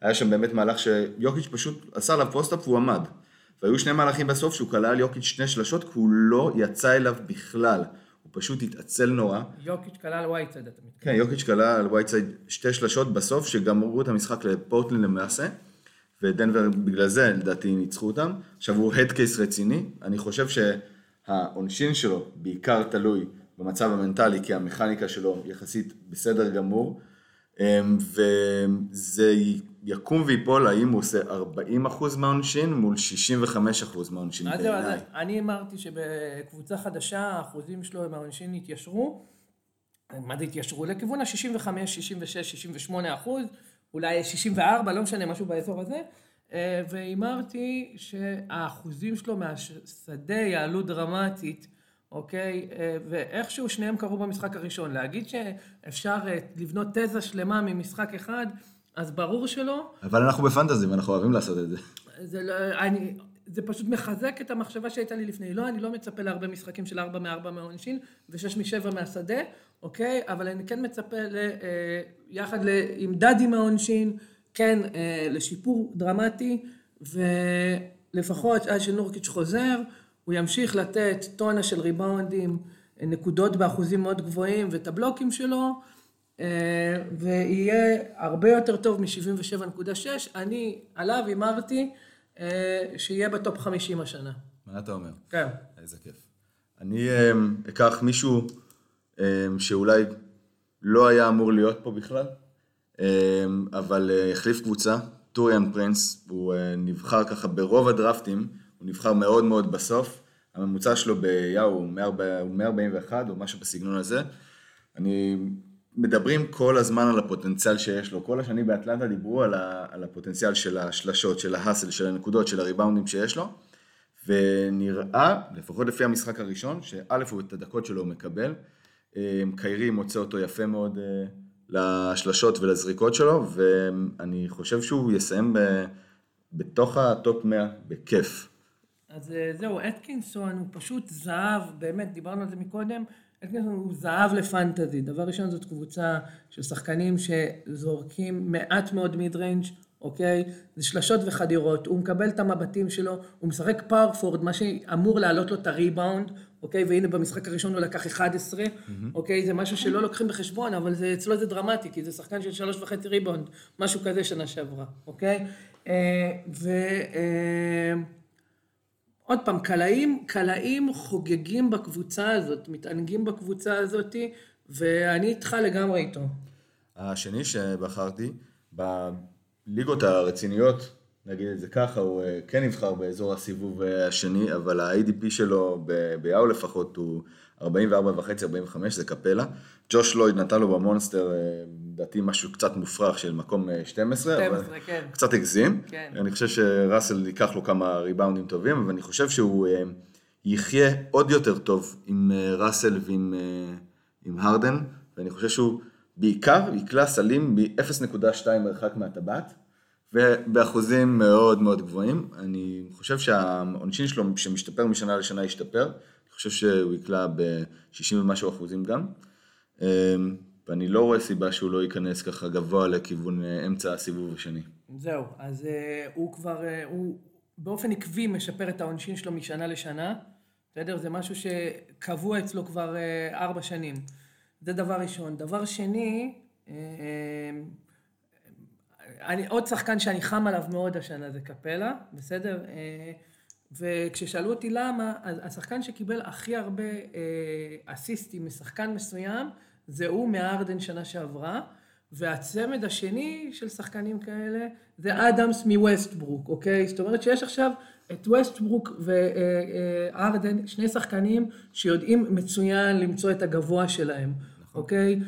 היה שם באמת מהלך שיוקיץ' פשוט עשה עליו post-up והוא עמד. והיו שני מהלכים בסוף שהוא קלע על יוקיץ' שני שלשות, כי הוא לא יצא אליו בכלל. הוא פשוט התעצל נורא. יוקיץ' קלע על וייטסייד, אתה מתכוון. כן, יוקיץ' קלע על וייטסייד שתי שלשות בסוף, שגמרו את המשחק לפורטלנד למעשה, ודנבר בגלל זה לדעתי ניצחו אותם. עכשיו הוא הדקייס רציני, אני חושב שהעונשין שלו בעיקר תלוי במצב המנטלי, כי המכניקה שלו יחסית בסדר גמור, אמ, וזה יקום ויפול האם הוא עושה 40% מהעונשין מול 65% מהעונשין בעיניי. אני אמרתי שבקבוצה חדשה האחוזים שלו מהעונשין התיישרו. מה זה התיישרו? לכיוון ה-65, 66, 68 אחוז, אולי 64, לא משנה, משהו באזור הזה. אה, והימרתי שהאחוזים שלו מהשדה יעלו דרמטית. אוקיי? אה, ואיכשהו שניהם קרו במשחק הראשון. להגיד שאפשר אה, לבנות תזה שלמה ממשחק אחד, אז ברור שלא. אבל אנחנו בפנטזי ואנחנו אוהבים לעשות את זה. זה, לא, אני, זה פשוט מחזק את המחשבה שהייתה לי לפני. לא, אני לא מצפה להרבה משחקים של 4 מ-4 מהעונשין ו-6 מ-7 מהשדה, אוקיי? אבל אני כן מצפה ל, אה, יחד עם דדי מהעונשין, כן, לשיפור דרמטי, ולפחות עד שנורקיץ' חוזר, הוא ימשיך לתת טונה של ריבאונדים, נקודות באחוזים מאוד גבוהים ואת הבלוקים שלו, אה, ויהיה הרבה יותר טוב מ-77.6. אני עליו הימרתי אה, שיהיה בטופ 50 השנה. מה אתה אומר? כן. איזה כיף. אני אה, אקח מישהו שאולי לא היה אמור להיות פה בכלל, אבל החליף קבוצה, טוריאן פרינס, הוא נבחר ככה ברוב הדרפטים. הוא נבחר מאוד מאוד בסוף, הממוצע שלו ביאו הוא 141 או משהו בסגנון הזה. אני, מדברים כל הזמן על הפוטנציאל שיש לו, כל השנים באטלנטה דיברו על, ה, על הפוטנציאל של השלשות, של ההאסל, של הנקודות, של הריבאונדים שיש לו, ונראה, לפחות לפי המשחק הראשון, שא' הוא את הדקות שלו הוא מקבל, קיירי מוצא אותו יפה מאוד אה, לשלשות ולזריקות שלו, ואני חושב שהוא יסיים ב, בתוך ה top 100 בכיף. אז אה, זהו, אתקינסון הוא פשוט זהב, באמת, דיברנו על זה מקודם, אתקינסון הוא זהב לפנטזי. דבר ראשון, זאת קבוצה של שחקנים שזורקים מעט מאוד mid range, אוקיי? זה שלשות וחדירות, הוא מקבל את המבטים שלו, הוא משחק פאורפורד, מה שאמור להעלות לו את הריבאונד, אוקיי? והנה במשחק הראשון הוא לקח 11, mm-hmm. אוקיי? זה משהו שלא לוקחים בחשבון, אבל זה, אצלו זה דרמטי, כי זה שחקן של שלוש וחצי ריבאונד, משהו כזה שנה שעברה, אוקיי? אה, ו... אה, עוד פעם, קלעים, קלעים חוגגים בקבוצה הזאת, מתענגים בקבוצה הזאת, ואני איתך לגמרי איתו. השני שבחרתי, בליגות הרציניות, נגיד את זה ככה, הוא אה, כן נבחר באזור הסיבוב אה, השני, אבל ה-ADP שלו ביאו לפחות הוא 44 וחצי, 45, זה קפלה. ג'וש לויד נתן לו במונסטר, אה, לדעתי משהו קצת מופרך של מקום 12, 12 אבל כן. קצת הגזים. כן. אני חושב שראסל ייקח לו כמה ריבאונדים טובים, אבל אני חושב שהוא יחיה עוד יותר טוב עם ראסל ועם עם הרדן, ואני חושב שהוא בעיקר יקלע סלים ב-0.2 מרחק מהטבעת. ובאחוזים מאוד מאוד גבוהים. אני חושב שהעונשין שלו שמשתפר משנה לשנה ישתפר. אני חושב שהוא יקלע ב-60 ומשהו אחוזים גם. ואני לא רואה סיבה שהוא לא ייכנס ככה גבוה לכיוון אה, אמצע הסיבוב השני. זהו, אז uh, הוא כבר, uh, הוא באופן עקבי משפר את העונשין שלו משנה לשנה. בסדר? זה משהו שקבוע אצלו כבר uh, ארבע שנים. זה דבר ראשון. דבר שני, uh, אני, עוד שחקן שאני חם עליו מאוד השנה זה קפלה, בסדר? אה, וכששאלו אותי למה, אז השחקן שקיבל הכי הרבה אסיסטים משחקן מסוים, זה הוא מהארדן שנה שעברה, והצמד השני של שחקנים כאלה זה אדמס מווסטברוק, אוקיי? זאת אומרת שיש עכשיו את ווסטברוק והארדן, אה, שני שחקנים שיודעים מצוין למצוא את הגבוה שלהם, נכון. אוקיי?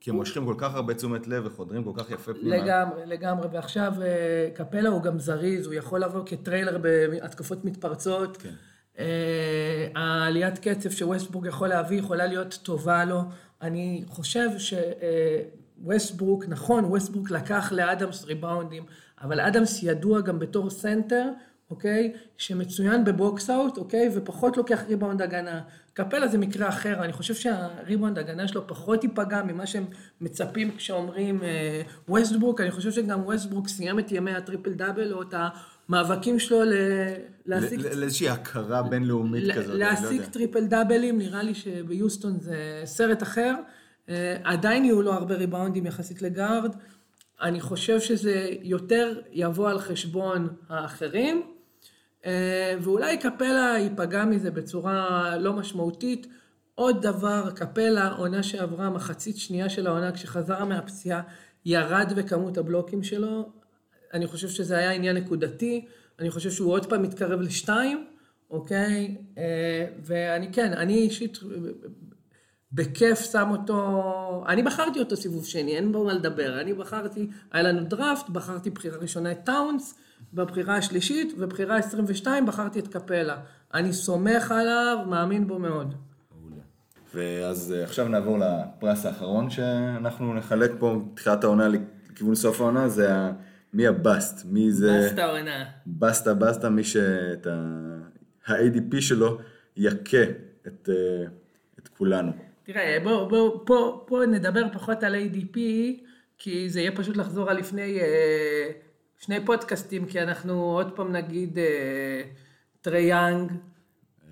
כי הם מושכים כל כך הרבה תשומת לב וחודרים כל כך יפה פנימה. לגמרי, לגמרי. ועכשיו אה, קפלה הוא גם זריז, הוא יכול לבוא כ trailer בהתקפות מתפרצות. כן. אה, העליית קצב שווסטברוק יכול להביא יכולה להיות טובה לו. אני חושב שווסטברוק, אה, נכון, ווסטברוק לקח לאדמס ריבאונדים, אבל אדמס ידוע גם בתור סנטר, אוקיי? שמצוין ב box out, אוקיי? ופחות לוקח ריבאונד הגנה. קפלה זה מקרה אחר, אני חושב שהריבאונד הגנה שלו פחות ייפגע ממה שהם מצפים כשאומרים ווסטברוק, אני חושב שגם ווסטברוק סיים את ימי הטריפל דאבל או את המאבקים שלו להשיג... לאיזושהי הכרה בינלאומית כזאת, לא להשיג טריפל דאבלים, נראה לי שביוסטון זה סרט אחר. אה, עדיין יהיו לו הרבה ריבאונדים יחסית לגארד. אני חושב שזה יותר יבוא על חשבון האחרים. אה, ואולי קפלה ייפגע מזה בצורה לא משמעותית. עוד דבר, קפלה, עונה שעברה, מחצית שנייה של העונה, כשחזר מהפציעה, ירד בכמות הבלוקים שלו. אני חושב שזה היה עניין נקודתי, אני חושב שהוא עוד פעם מתקרב לשתיים, אוקיי? אה, ואני כן, אני אישית בכיף שם אותו, אני בחרתי אותו סיבוב שני, אין בו מה לדבר. אני בחרתי, היה לנו דראפט, בחרתי בחירה ראשונה את טאונס, בבחירה השלישית, ובבחירה 22 בחרתי את קפלה. אני סומך עליו, מאמין בו מאוד. ואז אה, עכשיו נעבור לפרס האחרון שאנחנו נחלק פה בתחילת העונה לכיוון סוף העונה, זה מי הבאסט, מי זה... באסט העונה. בסטה בסטה, מי שאת ה-ADP שלו יכה את, אה, את כולנו. תראה, בוא, בוא, פה, פה נדבר פחות על ADP, כי זה יהיה פשוט לחזור על לפני אה, שני פודקאסטים, כי אנחנו עוד פעם נגיד אה, טרי יאנג.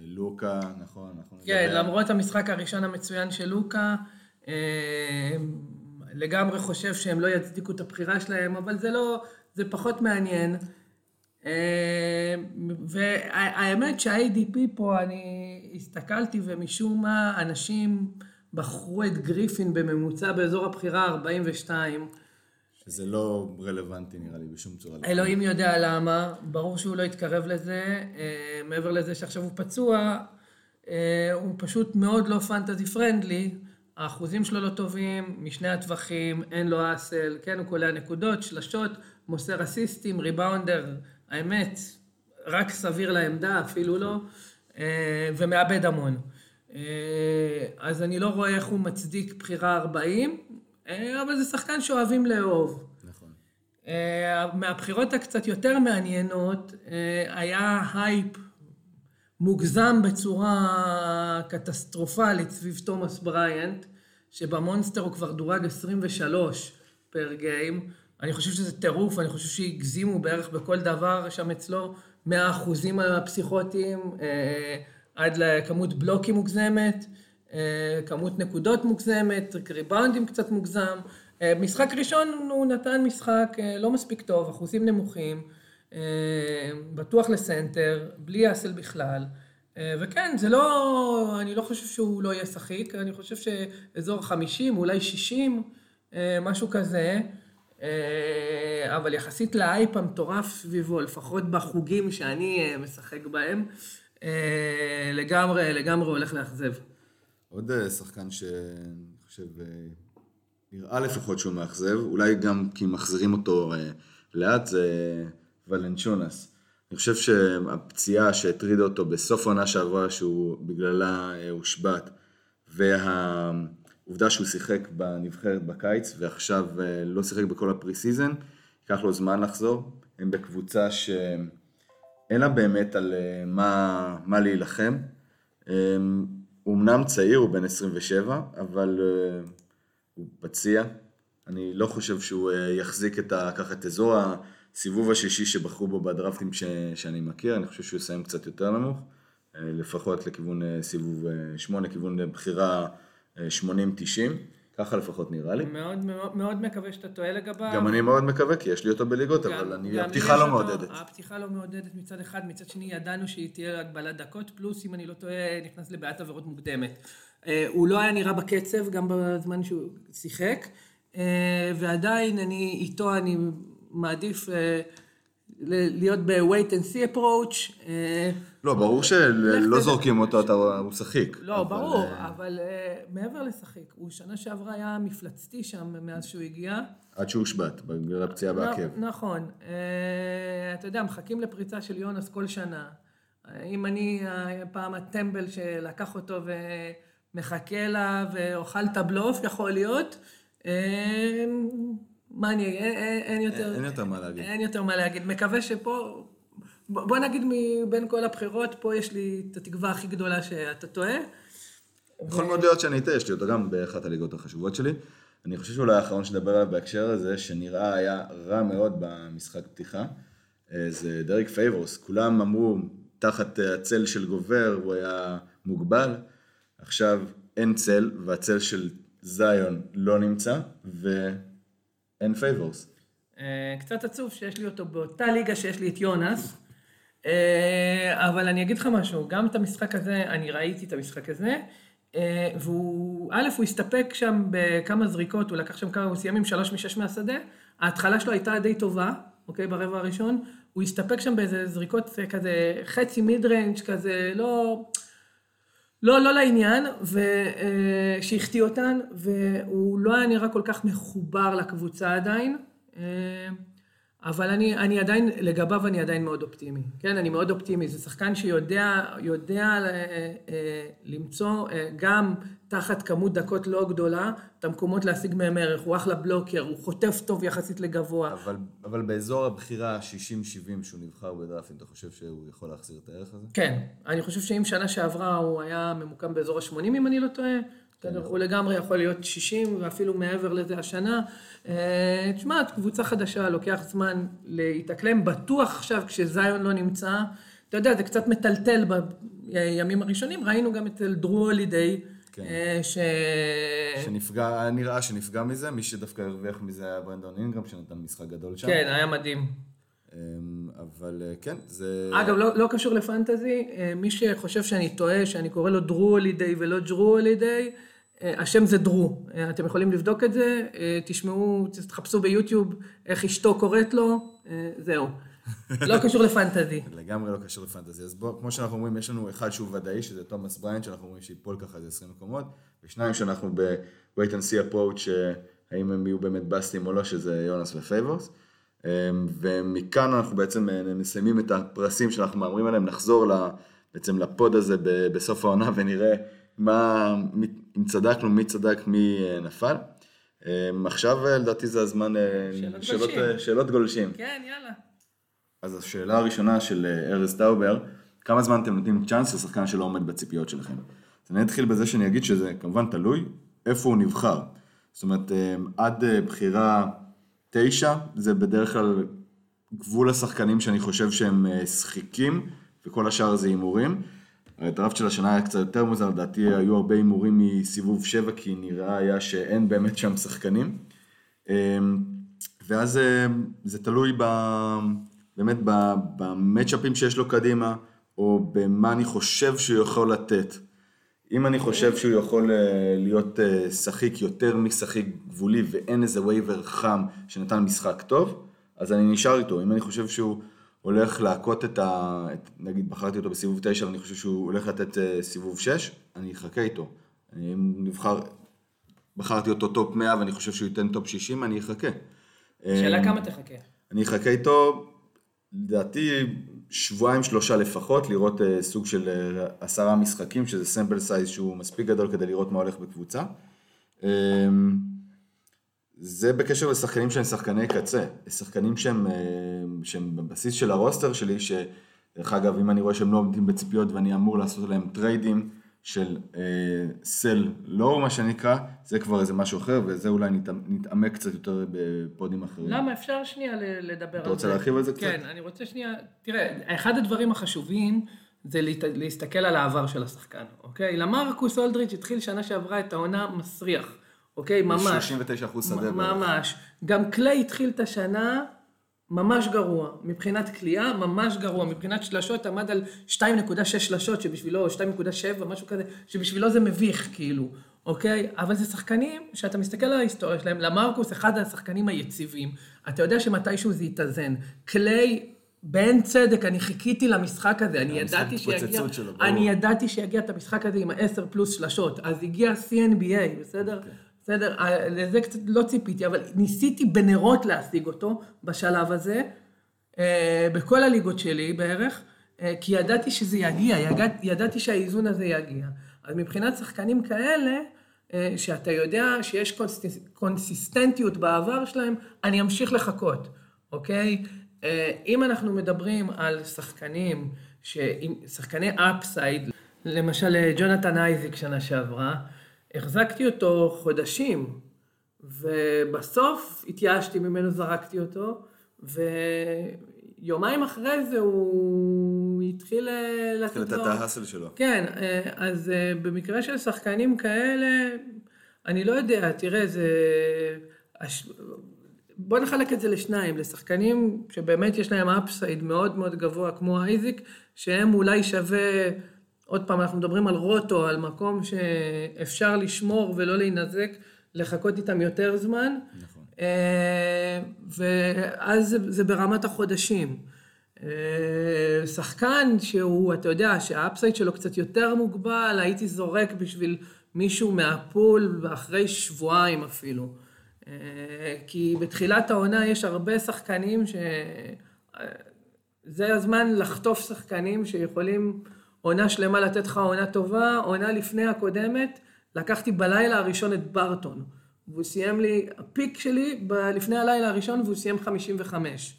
לוקה, נכון, נכון. כן, נדבר. למרות המשחק הראשון המצוין של לוקה, אה, לגמרי חושב שהם לא יצדיקו את הבחירה שלהם, אבל זה לא, זה פחות מעניין. אה, והאמת שה-ADP פה, אני הסתכלתי ומשום מה אנשים בחרו את גריפין בממוצע באזור הבחירה 42. שזה לא רלוונטי נראה לי בשום צורה. אלוהים יודע למה, ברור שהוא לא יתקרב לזה, אה, מעבר לזה שעכשיו הוא פצוע, אה, הוא פשוט מאוד לא פנטזי פרנדלי, האחוזים שלו לא טובים, משני הטווחים, אין לו אסל, כן, הוא קולע נקודות, שלשות, מוסר אסיסטים, ריבאונדר, האמת, רק סביר לעמדה, אפילו לא, אה, ומאבד המון. אז אני לא רואה איך הוא מצדיק בחירה 40, אה, אבל זה שחקן שאוהבים לאהוב. נכון. אה, מהבחירות הקצת יותר מעניינות, אה, היה הייפ מוגזם בצורה קטסטרופלית סביב תומאס בריאנט, שבמונסטר הוא כבר דורג 23 פר גיים. אני חושב שזה טירוף, אני חושב שהגזימו בערך בכל דבר שם אצלו, מהאחוזים הפסיכוטיים אה, עד לכמות בלוקים מוגזמת, אה, כמות נקודות מוגזמת, ריבאונדים קצת מוגזם. אה, משחק ראשון הוא נתן משחק אה, לא מספיק טוב, אחוזים נמוכים, בטוח לסנטר, בלי אסל בכלל. אה, וכן, זה לא, אני לא חושב שהוא לא ישחק, אני חושב שאזור 50, אולי 60, אה, משהו כזה. אה, אבל יחסית לאייפ המטורף סביבו, לפחות בחוגים שאני אה, משחק בהם, אה, לגמרי, לגמרי הולך לאכזב. עוד אה, שחקן שאני חושב, אה, נראה לפחות שהוא מאכזב, אולי גם כי מחזירים אותו אה, לאט, זה ולנצ'ונאס. אני חושב שהפציעה שהטרידה אותו בסוף העונה שעברה, שהוא בגללה אה, הושבת, והעובדה שהוא שיחק בנבחרת בקיץ, ועכשיו אה, לא שיחק בכל ה preseason, ייקח לו זמן לחזור. הם בקבוצה שאין לה באמת על אה, מה, מה להילחם. הוא אמנם צעיר, הוא בן 27, אבל הוא פציע. אני לא חושב שהוא יחזיק את ה, ככה את אזור הסיבוב השישי שבחרו בו בדרפטים ש, שאני מכיר, אני חושב שהוא יסיים קצת יותר נמוך, uh, לפחות לכיוון uh, סיבוב uh, 8, כיוון בחירה uh, 80-90, ככה לפחות נראה לי. מאוד מאוד, מאוד מקווה שאתה טועה לגביו. גם אני מאוד מקווה, כי יש לי אותו בליגות, גם- אבל אני, גם הפתיחה לא אותו- מעודדת. הפתיחה לא מעודדת מצד אחד, מצד שני ידענו שהיא תהיה הגבלת דקות, פלוס אם אני לא טועה, נכנס לבעיית עבירות מוקדמת. אה, הוא לא היה נראה בקצב, גם בזמן שהוא שיחק, אה, ועדיין אני איתו, אני מעדיף אה, להיות ב-wait and see approach. אה, לא, ברור שלא תדע. זורקים אותו, אתה- הוא שחיק. לא, אבל, ברור, אה, אבל אה, מעבר לשחק, הוא שנה שעברה היה מפלצתי שם מאז שהוא הגיע. עד שהוא הושבת, בגלל הפציעה בעקב. נכון. אה, אתה יודע, מחכים לפריצה של יונס כל שנה. אה, אם אני אה, פעם הטמבל שלקח אותו ומחכה לה ואוכל את הבלוף, יכול להיות. אה, מה אני אגיד? אין- אין- אין יותר... אין יותר מה להגיד. אין יותר מה להגיד. מקווה שפה... בוא נגיד מבין כל הבחירות, פה יש לי את התקווה הכי גדולה שאתה טועה. יכול מאוד להיות שאני אטעה, יש לי אותו גם באחת הליגות החשובות שלי. אני חושב שאולי האחרון שנדבר עליו בהקשר הזה, שנראה היה רע מאוד במשחק פתיחה, אה, זה דריק פייבורס. כולם אמרו, תחת אה, הצל של גובר הוא היה מוגבל. עכשיו אין צל, והצל של זיון לא נמצא, פייבורס. אה, קצת עצוב שיש לי אותו באותה ליגה שיש לי את יונס, אה, אבל אני אגיד לך משהו, גם את המשחק הזה, אני ראיתי את המשחק הזה, אה, והוא, א', הוא הסתפק שם בכמה זריקות, הוא לקח שם כמה, הוא סיים עם שלוש משש מהשדה, ההתחלה שלו הייתה די טובה, אוקיי, ברבע הראשון, הוא הסתפק שם באיזה זריקות כזה, חצי מיד ריינג' כזה, לא... לא, לא לעניין, ו- אה, שהחטיא אותן, והוא לא היה נראה כל כך מחובר לקבוצה עדיין, אבל אני, אני עדיין, לגביו אני עדיין מאוד אופטימי. כן, אני מאוד אופטימי. זה שחקן שיודע יודע, אה, אה, למצוא אה, גם תחת כמות דקות לא גדולה, את המקומות להשיג מהם ערך. הוא אחלה בלוקר, הוא חוטף טוב יחסית לגבוה. אבל, אבל באזור הבחירה ה-60-70 שהוא נבחר בדראפטים, אתה חושב שהוא יכול להחזיר את הערך הזה? כן, אני חושב שאם שנה שעברה הוא היה ממוקם באזור ה-80, אם אני לא טועה, בסדר, הוא לגמרי יכול להיות 60 ואפילו מעבר לזה השנה. אה, תשמע, קבוצה חדשה, לוקח זמן להתאקלם, בטוח עכשיו כשזיון לא נמצא, אתה יודע, זה קצת מטלטל בימים הראשונים, ראינו גם אצל דרו הולידיי, כן. אה, ש... שנפגע, נראה שנפגע מזה, מי שדווקא הרוויח מזה היה ברנדון אינגרם, שנתן משחק גדול שם. כן, היה מדהים. אמ, אבל אה, כן, זה... אגב, לא, לא קשור לפנטזי, אה, מי שחושב שאני טועה, שאני קורא לו דרו הולידיי ולא ג'רו הולידיי, השם זה דרו. אתם יכולים לבדוק את זה, תשמעו, תחפשו ביוטיוב איך אשתו קוראת לו, זהו. לא קשור לפנטזי. לגמרי לא קשור לפנטזי. אז בוא, כמו שאנחנו אומרים, יש לנו אחד שהוא ודאי, שזה תומאס בריינט, שאנחנו אומרים שיפול ככה איזה 20 מקומות, ושניים שאנחנו ב-wait and see approach, אה, האם הם יהיו באמת בסטים או לא, שזה יונס ופייבורס. אמ, ומכאן אנחנו בעצם אה, מסיימים את הפרסים שאנחנו מהמרים עליהם, נחזור ל- בעצם ל pod הזה ב- בסוף העונה ונראה מה, מי- אם צדקנו, מי צדק, מי אה, נפל. אמ, עכשיו לדעתי זה הזמן שאלות שאלות, גולשים. שאלות גולשים. כן, יאללה. אז השאלה הראשונה של אה, ארז טאובר, כמה זמן אתם נותנים צ'אנס לשחקן שלא עומד בציפיות שלכם? אז אני אתחיל בזה שאני אגיד שזה כמובן תלוי איפה הוא נבחר. זאת אומרת, אה, עד אה, בחירה תשע, זה בדרך כלל גבול השחקנים שאני חושב שהם שחיקים, וכל השאר זה הימורים. הדראפט של השנה היה קצת יותר מוזר, לדעתי היו הרבה הימורים מסיבוב שבע, כי נראה היה שאין באמת שם שחקנים. ואז זה תלוי ב, באמת במצ'אפים שיש לו קדימה, או במה אני חושב שהוא יכול לתת. אם אני חושב שהוא יכול אה, להיות אה, שחיק יותר משחיק גבולי ואין איזה וייבר חם שנתן משחק טוב, אז אני נשאר איתו. אם אני חושב שהוא הולך להכות את ה... את, נגיד בחרתי אותו בסיבוב 9 ואני חושב שהוא הולך לתת אה, סיבוב 6, אני אחכה איתו. אני אם נבחר, בחרתי אותו טופ 100 ואני חושב שהוא ייתן טופ 60, אני אחכה. שאלה כמה תחכה. אני אחכה איתו, לדעתי, שבועיים שלושה לפחות, לראות uh, סוג של uh, עשרה משחקים, שזה sample size שהוא מספיק גדול כדי לראות מה הולך בקבוצה. Um, זה בקשר לשחקנים שהם שחקני קצה, שחקנים שהם, uh, שהם בבסיס של ה roster שלי, שדרך אגב, אם אני רואה שהם לא עומדים בציפיות ואני אמור לעשות להם טריידים של סל uh, לואו, מה שנקרא, זה כבר איזה משהו אחר, וזה אולי נת- נתעמק קצת יותר בפודים אחרים. למה? אפשר שנייה לדבר על זה. רוצה להרחיב על זה קצת? כן, אני רוצה שנייה... תראה, אחד הדברים החשובים זה להסתכל על העבר של השחקן, אוקיי? למרקוס אולדריץ' התחיל שנה שעברה את העונה מסריח, אוקיי? ממש. 39 אחוז שדה. ממש. גם קליי התחיל את השנה ממש גרוע. מבחינת כליאה, ממש גרוע. מבחינת שלשות, עמד על 2.6 שלשות, שבשבילו, 2.7, משהו כזה, שבשבילו זה מביך, כאילו, אוקיי? אבל זה שחקנים שאתה מסתכל על ההיסטוריה שלהם, למרקוס, אחד השחקנים היציבים, אתה יודע שמתישהו זה יתאזן. קליי... באין צדק, אני חיכיתי למשחק הזה, אני ידעתי שיגיע, שלו. אני ידעתי שיגיע את המשחק הזה עם ה-10 פלוס שלשות, אז הגיע CNBA, בסדר? אוקיי. בסדר, אה, לזה קצת לא ציפיתי, אבל ניסיתי בנרות להשיג אותו בשלב הזה, אה, בכל הליגות שלי בערך, אה, כי ידעתי שזה יגיע, ידע, ידעתי שהאיזון הזה יגיע. אז מבחינת שחקנים כאלה, שאתה יודע שיש קונסיס, קונסיסטנטיות בעבר שלהם, אני אמשיך לחכות, אוקיי? אם אנחנו מדברים על שחקנים, שחקני upside, למשל ג'ונתן אייזיק שנה שעברה, החזקתי אותו חודשים, ובסוף התייאשתי ממנו, זרקתי אותו, ויומיים אחרי זה הוא התחיל אה, התחיל לעשות לתת לו... את ההאסל שלו. כן, אה, אז אה, במקרה של שחקנים כאלה, אני לא יודע, תראה, זה... הש- בוא נחלק את זה לשניים, לשחקנים שבאמת יש להם אפסייד מאוד מאוד גבוה, כמו אייזיק, שהם אולי שווה, עוד פעם, אנחנו מדברים על רוטו, על מקום שאפשר לשמור ולא להינזק, לחכות איתם יותר זמן. נכון. אה, ואז זה, זה ברמת החודשים. אה, שחקן שהוא, אתה יודע, שהאפסייד שלו קצת יותר מוגבל, הייתי זורק בשביל מישהו מהפול אחרי שבועיים אפילו. אה, כי בתחילת העונה יש הרבה שחקנים ש... זה הזמן לחטוף שחקנים שיכולים עונה שלמה לתת לך עונה טובה, עונה לפני הקודמת, לקחתי בלילה הראשון את ברטון. והוא סיים לי, הפיק שלי ב- לפני הלילה הראשון והוא סיים 55.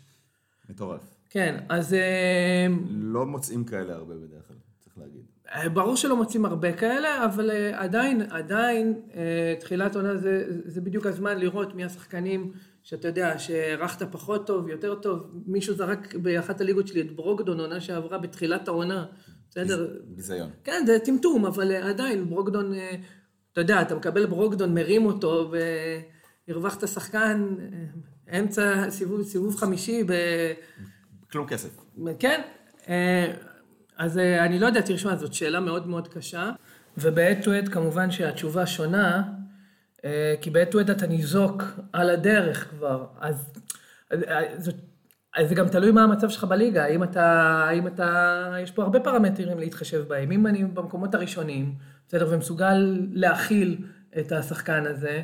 מטורף. כן, אז אה, לא מוצאים כאלה הרבה בדרך כלל, צריך להגיד. אה, ברור שלא מוצאים הרבה כאלה, אבל אה, עדיין, עדיין, תחילת עונה זה, זה בדיוק הזמן לראות מי השחקנים שאתה יודע, שהערכת פחות טוב, יותר טוב. מישהו זרק באחת הליגות שלי את ברוקדון, עונה שעברה בתחילת העונה. בסדר? ביזיון. כן, זה טמטום, אבל אה, עדיין, ברוקדון, אה, אתה יודע, אתה מקבל ברוקדון, מרים אותו, והרווחת שחקן, אה, אמצע סיבוב, סיבוב חמישי, ב... כלום כסף. כן, אז אני לא יודע, תרשמה, זאת שאלה מאוד מאוד קשה, ובעת to עת כמובן שהתשובה שונה, כי בעת to עת אתה ניזוק על הדרך כבר, אז זאת... אז זה גם תלוי מה המצב שלך בליגה, האם אתה, האם אתה, יש פה הרבה פרמטרים להתחשב בהם. אם אני במקומות הראשונים, בסדר, ומסוגל להכיל את השחקן הזה,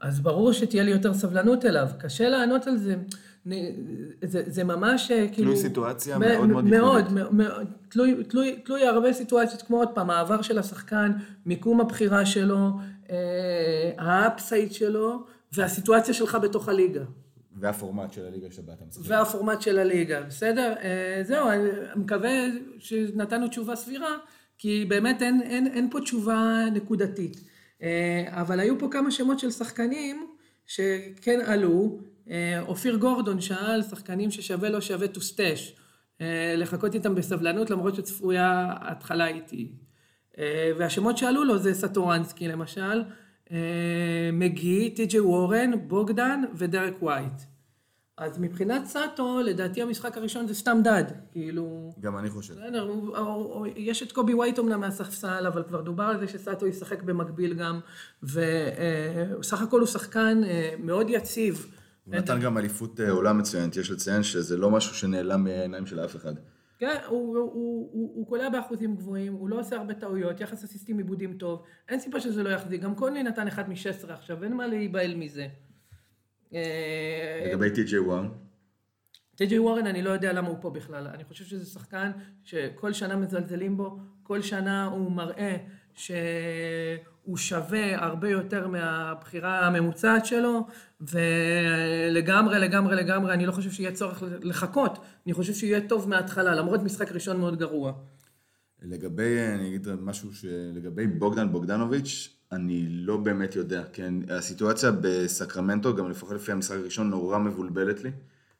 אז ברור שתהיה לי יותר סבלנות אליו. קשה לענות על זה. זה, זה ממש אה, כאילו... סיטואציה מ- מאוד מאוד מאוד, ייחודית. מאוד, תלוי, תלוי, תלוי הרבה סיטואציות, כמו עוד פעם, העבר של השחקן, מיקום הבחירה שלו, אה, האפסייד שלו, והסיטואציה שלך בתוך הליגה. והפורמט של הליגה שבה אתה משחק. והפורמט של הליגה, בסדר? אה, זהו, אני מקווה שנתנו תשובה סבירה, כי באמת אין, אין, אין פה תשובה נקודתית. אה, אבל היו פה כמה שמות של שחקנים שכן עלו. אה, אופיר גורדון שאל, שחקנים ששווה לא שווה טוסטש. לחכות איתם בסבלנות, למרות שצפויה התחלה איטית. והשמות שעלו לו זה סטורנסקי למשל. מגי, טי.ג'י וורן, בוגדן ודרק ווייט. אז מבחינת סאטו, לדעתי המשחק הראשון זה סתם דד, כאילו... גם אני חושב. בסדר, יש את קובי ווייט אמנם מהספסל, אבל כבר דובר על זה שסאטו ישחק במקביל גם, וסך הכל הוא שחקן אה, מאוד יציב. הוא נתן גם אליפות אה, עולם מצוינת, יש לציין שזה לא משהו שנעלם מהעיניים של אף אחד. כן, הוא, הוא, הוא, הוא, הוא קולע באחוזים גבוהים, הוא לא עושה הרבה טעויות, יחס אסיסטים עיבודים טוב, אין סיבה שזה לא יחזיק, גם קונלי נתן אחד מ-16 עכשיו, אין מה להיבהל מזה. אה, לגבי טי.ג'יי ווארן? טי.ג'יי ווארן, אני לא יודע למה הוא פה בכלל. אני חושב שזה שחקן שכל שנה מזלזלים בו, כל שנה הוא מראה שהוא שווה הרבה יותר מהבחירה הממוצעת שלו, ולגמרי, לגמרי, לגמרי, אני לא חושב שיהיה צורך לחכות. אני חושב שיהיה טוב מההתחלה, למרות משחק ראשון מאוד גרוע. לגבי, אני אגיד משהו שלגבי בוגדן בוגדנוביץ', אני לא באמת יודע, כן, הסיטואציה בסקרמנטו, גם לפחות לפי המשחק הראשון, נורא מבולבלת לי.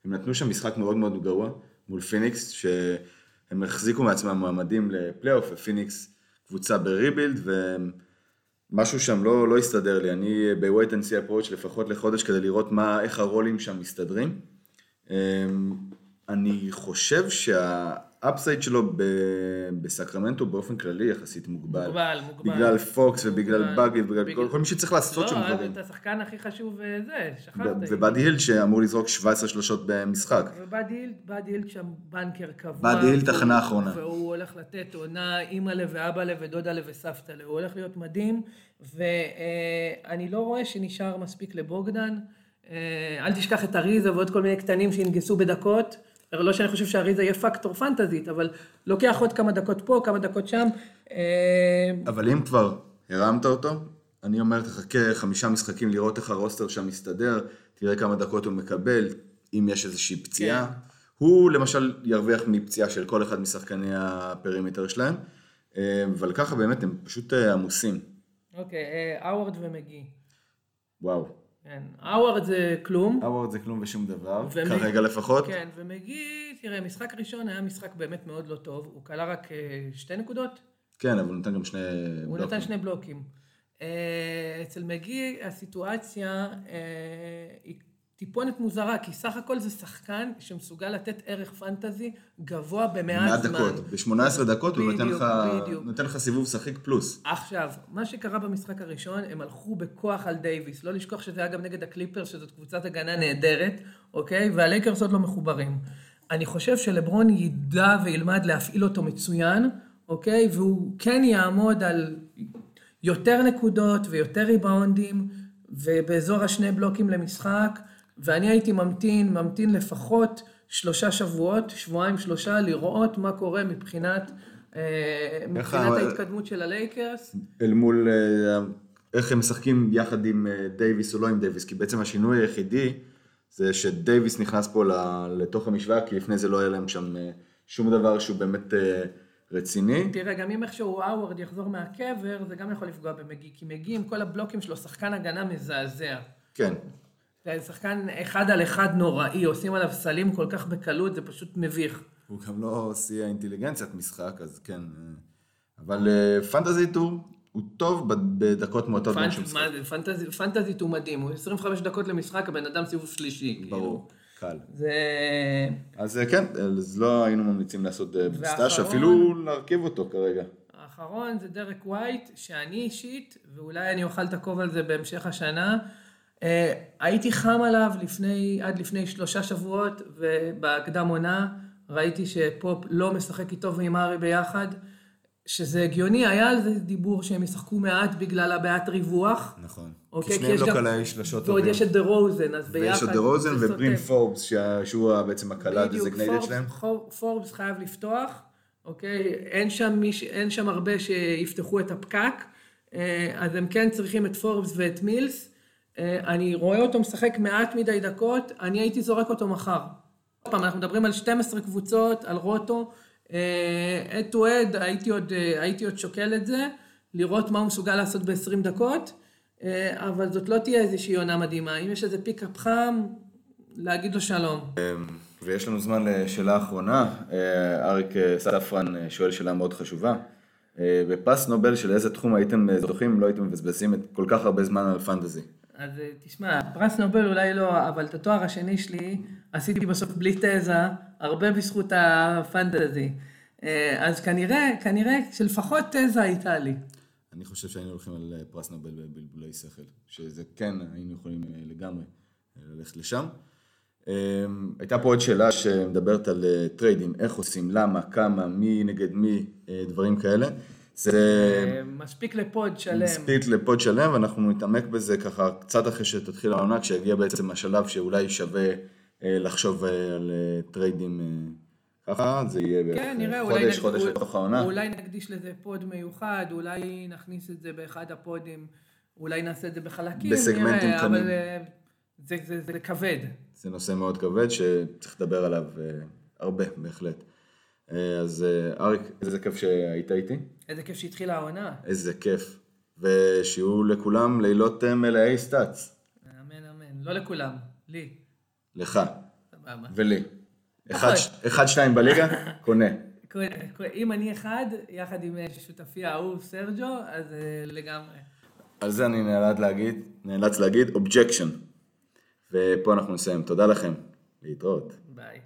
הם נתנו שם משחק מאוד מאוד גרוע מול פיניקס, שהם החזיקו מעצמם מועמדים לפלייאוף, ופיניקס קבוצה ב rebuild, ומשהו שם לא, לא הסתדר לי. אני ב-wait and see approach לפחות לחודש כדי לראות מה, איך הרולים שם מסתדרים. אמ, אני חושב שה... ה upside שלו בסקרמנטו באופן כללי יחסית מוגבל. מוגבל, מוגבל. בגלל פוקס ובגלל באגלי ובגלל בגלל... כל מי שצריך לעשות שם דברים. לא, אתה השחקן הכי חשוב זה, שכחת. ובאדי הילד שאמור לזרוק 17 שלושות במשחק. ובאדי הילד שם בנקר קבוע. באדי הילד תחנה אחרונה. והוא הולך לתת עונה אימא'לה ואבא'לה ודודא'לה וסבתא'לה. הוא הולך להיות מדהים, ואני לא רואה שנשאר מספיק לבוגדן. אה, אל תשכח את אריזה ועוד כל מיני קטנים שינגסו בדקות. לא שאני חושב שאריזה יהיה פקטור פנטזי, אבל לוקח עוד כמה דקות פה, כמה דקות שם. אה, אבל אם כבר הרמת אותו, אני אומר, תחכה חמישה משחקים לראות איך ה roster שם מסתדר, תראה כמה דקות הוא מקבל, אם יש איזושהי פציעה. כן. הוא למשל ירוויח מפציעה של כל אחד משחקני ה perimeter שלהם, אה, אבל ככה באמת הם פשוט אה, עמוסים. אוקיי, האוורד ומגי. וואו. כן, האוורד זה כלום. האוורד זה כלום ושום דבר, ומג... כרגע לפחות. כן, ומגי, תראה, משחק ראשון היה משחק באמת מאוד לא טוב, הוא קלע רק אה, שתי נקודות. כן, אבל הוא נתן גם שני הוא בלוקים. הוא נתן שני בלוקים. אה, אצל מגי הסיטואציה אה, היא טיפונת מוזרה, כי סך הכל זה שחקן שמסוגל לתת ערך פנטזי גבוה במעט זמן. דקות, ב-18 דקות הוא נותן לך, נותן לך סיבוב שחיק פלוס. עכשיו, מה שקרה במשחק הראשון, הם הלכו בכוח על דייוויס. לא לשכוח שזה היה גם נגד הקליפר, שזאת קבוצת הגנה נהדרת, אוקיי? והלייקרס עוד לא מחוברים. אני חושב שלברון ידע וילמד להפעיל אותו מצוין, אוקיי? והוא כן יעמוד על יותר נקודות ויותר ריבאונדים, ובאזור השני בלוקים למשחק. ואני הייתי ממתין, ממתין לפחות שלושה שבועות, שבועיים שלושה, לראות מה קורה מבחינת, אה, מבחינת ההתקדמות של הלייקרס. אל מול אה, איך הם משחקים יחד עם אה, דייוויס או לא עם דייוויס, כי בעצם השינוי היחידי זה שדייוויס נכנס פה לתוך המשוואה, כי לפני זה לא היה להם שם שום דבר שהוא באמת רציני. תראה, גם אם איכשהו האוורד יחזור מהקבר, זה גם יכול לפגוע במגי, כי מגי עם כל הבלוקים שלו, שחקן הגנה מזעזע. כן. זה שחקן אחד על אחד נוראי, עושים עליו סלים כל כך בקלות, זה פשוט מביך. הוא גם לא שיא האינטליגנציית משחק, אז כן. אבל אה, פנטזי טור הוא טוב בדקות מועטות. פנט, פנטזי, הוא מדהים, הוא 25 דקות למשחק, הבן אדם סיבוב שלישי. כאילו. ברור, קל. זה... אז אה, כן, אז לא היינו ממליצים לעשות אה, ב stash, אפילו להרכיב אותו כרגע. האחרון זה דרק ווייט, שאני אישית, ואולי אני אוכל את הכובע על זה בהמשך השנה. אה, הייתי חם עליו לפני, עד לפני שלושה שבועות, ובקדם עונה ראיתי שפופ לא משחק איתו ועם מארי ביחד, שזה הגיוני, היה על זה דיבור שהם ישחקו מעט בגלל הבעיית ריווח. נכון. אוקיי, כי שניהם לא קלעי שלשות טובים. ועוד יש את דה רוזן, אז ביחד. ויש את דה רוזן וברין פורבס, שהוא בעצם הקלה designated שלהם. בדיוק, פורבס חייב לפתוח, אוקיי? אין שם, מיש, אין שם הרבה שיפתחו את הפקק, אה, אז הם כן צריכים את פורבס ואת מילס. אה, אני רואה אותו משחק מעט מדי דקות, אני הייתי זורק אותו מחר. עוד פעם, אנחנו מדברים על 12 קבוצות, על רוטו. עד טו עד, הייתי עוד, אה, שוקל את זה, לראות מה הוא מסוגל לעשות ב-20 דקות, אה, אבל זאת לא תהיה איזושהי עונה מדהימה. אם יש איזה pickup חם, להגיד לו שלום. ויש לנו זמן לשאלה אחרונה. אה, אריק אה, ספרן אה, שואל שאלה מאוד חשובה. אה, בפס נובל של איזה תחום הייתם אה, זוכים אם לא הייתם מבזבזים כל כך הרבה זמן על פנטזי? אז אה, תשמע, פרס נובל אולי לא, אבל את התואר השני שלי עשיתי בסוף בלי תזה, הרבה בזכות הפנטזי. אה, אז כנראה, כנראה שלפחות תזה הייתה לי. אני חושב שהיינו הולכים על אה, פרס נובל בבלבולי שכל, שזה כן, היינו יכולים לגמרי ללכת לשם. הייתה פה עוד שאלה שמדברת על טריידים, איך עושים, למה, כמה, מי נגד מי, דברים כאלה. זה מספיק ל pod שלם. מספיק ל pod שלם, ואנחנו נתעמק בזה ככה קצת אחרי שתתחיל העונה, כשיגיע בעצם השלב שאולי שווה אה, לחשוב אה, על אה, טריידים ככה, זה יהיה בערך כן, נראה, אה, אולי, חודש, נק- חודש לתוך העונה. אולי נקדיש לזה pod מיוחד, אולי נכניס את זה באחד הפודים, אולי נעשה את זה בחלקים, בסגמנטים נראה, קטנים. אבל אה, זה, זה, זה כבד. זה נושא מאוד כבד שצריך לדבר עליו הרבה, בהחלט. אז אריק, איזה כיף שהיית איתי, איזה כיף שהתחילה העונה. איזה כיף. ושיהיו לכולם לילות אה, מלאי סטאצ. אמן, אמן. לא לכולם, לי. לך סבבה. ולי. אחד, נכון. אחד, שתיים בליגה, קונה. אם אני אחד, יחד עם אה, שותפי האהוב סרג'ו, אז אה, לגמרי. על זה אני נאלץ להגיד, נאלץ להגיד, objection. ופה אנחנו נסיים. תודה לכם. להתראות. ביי.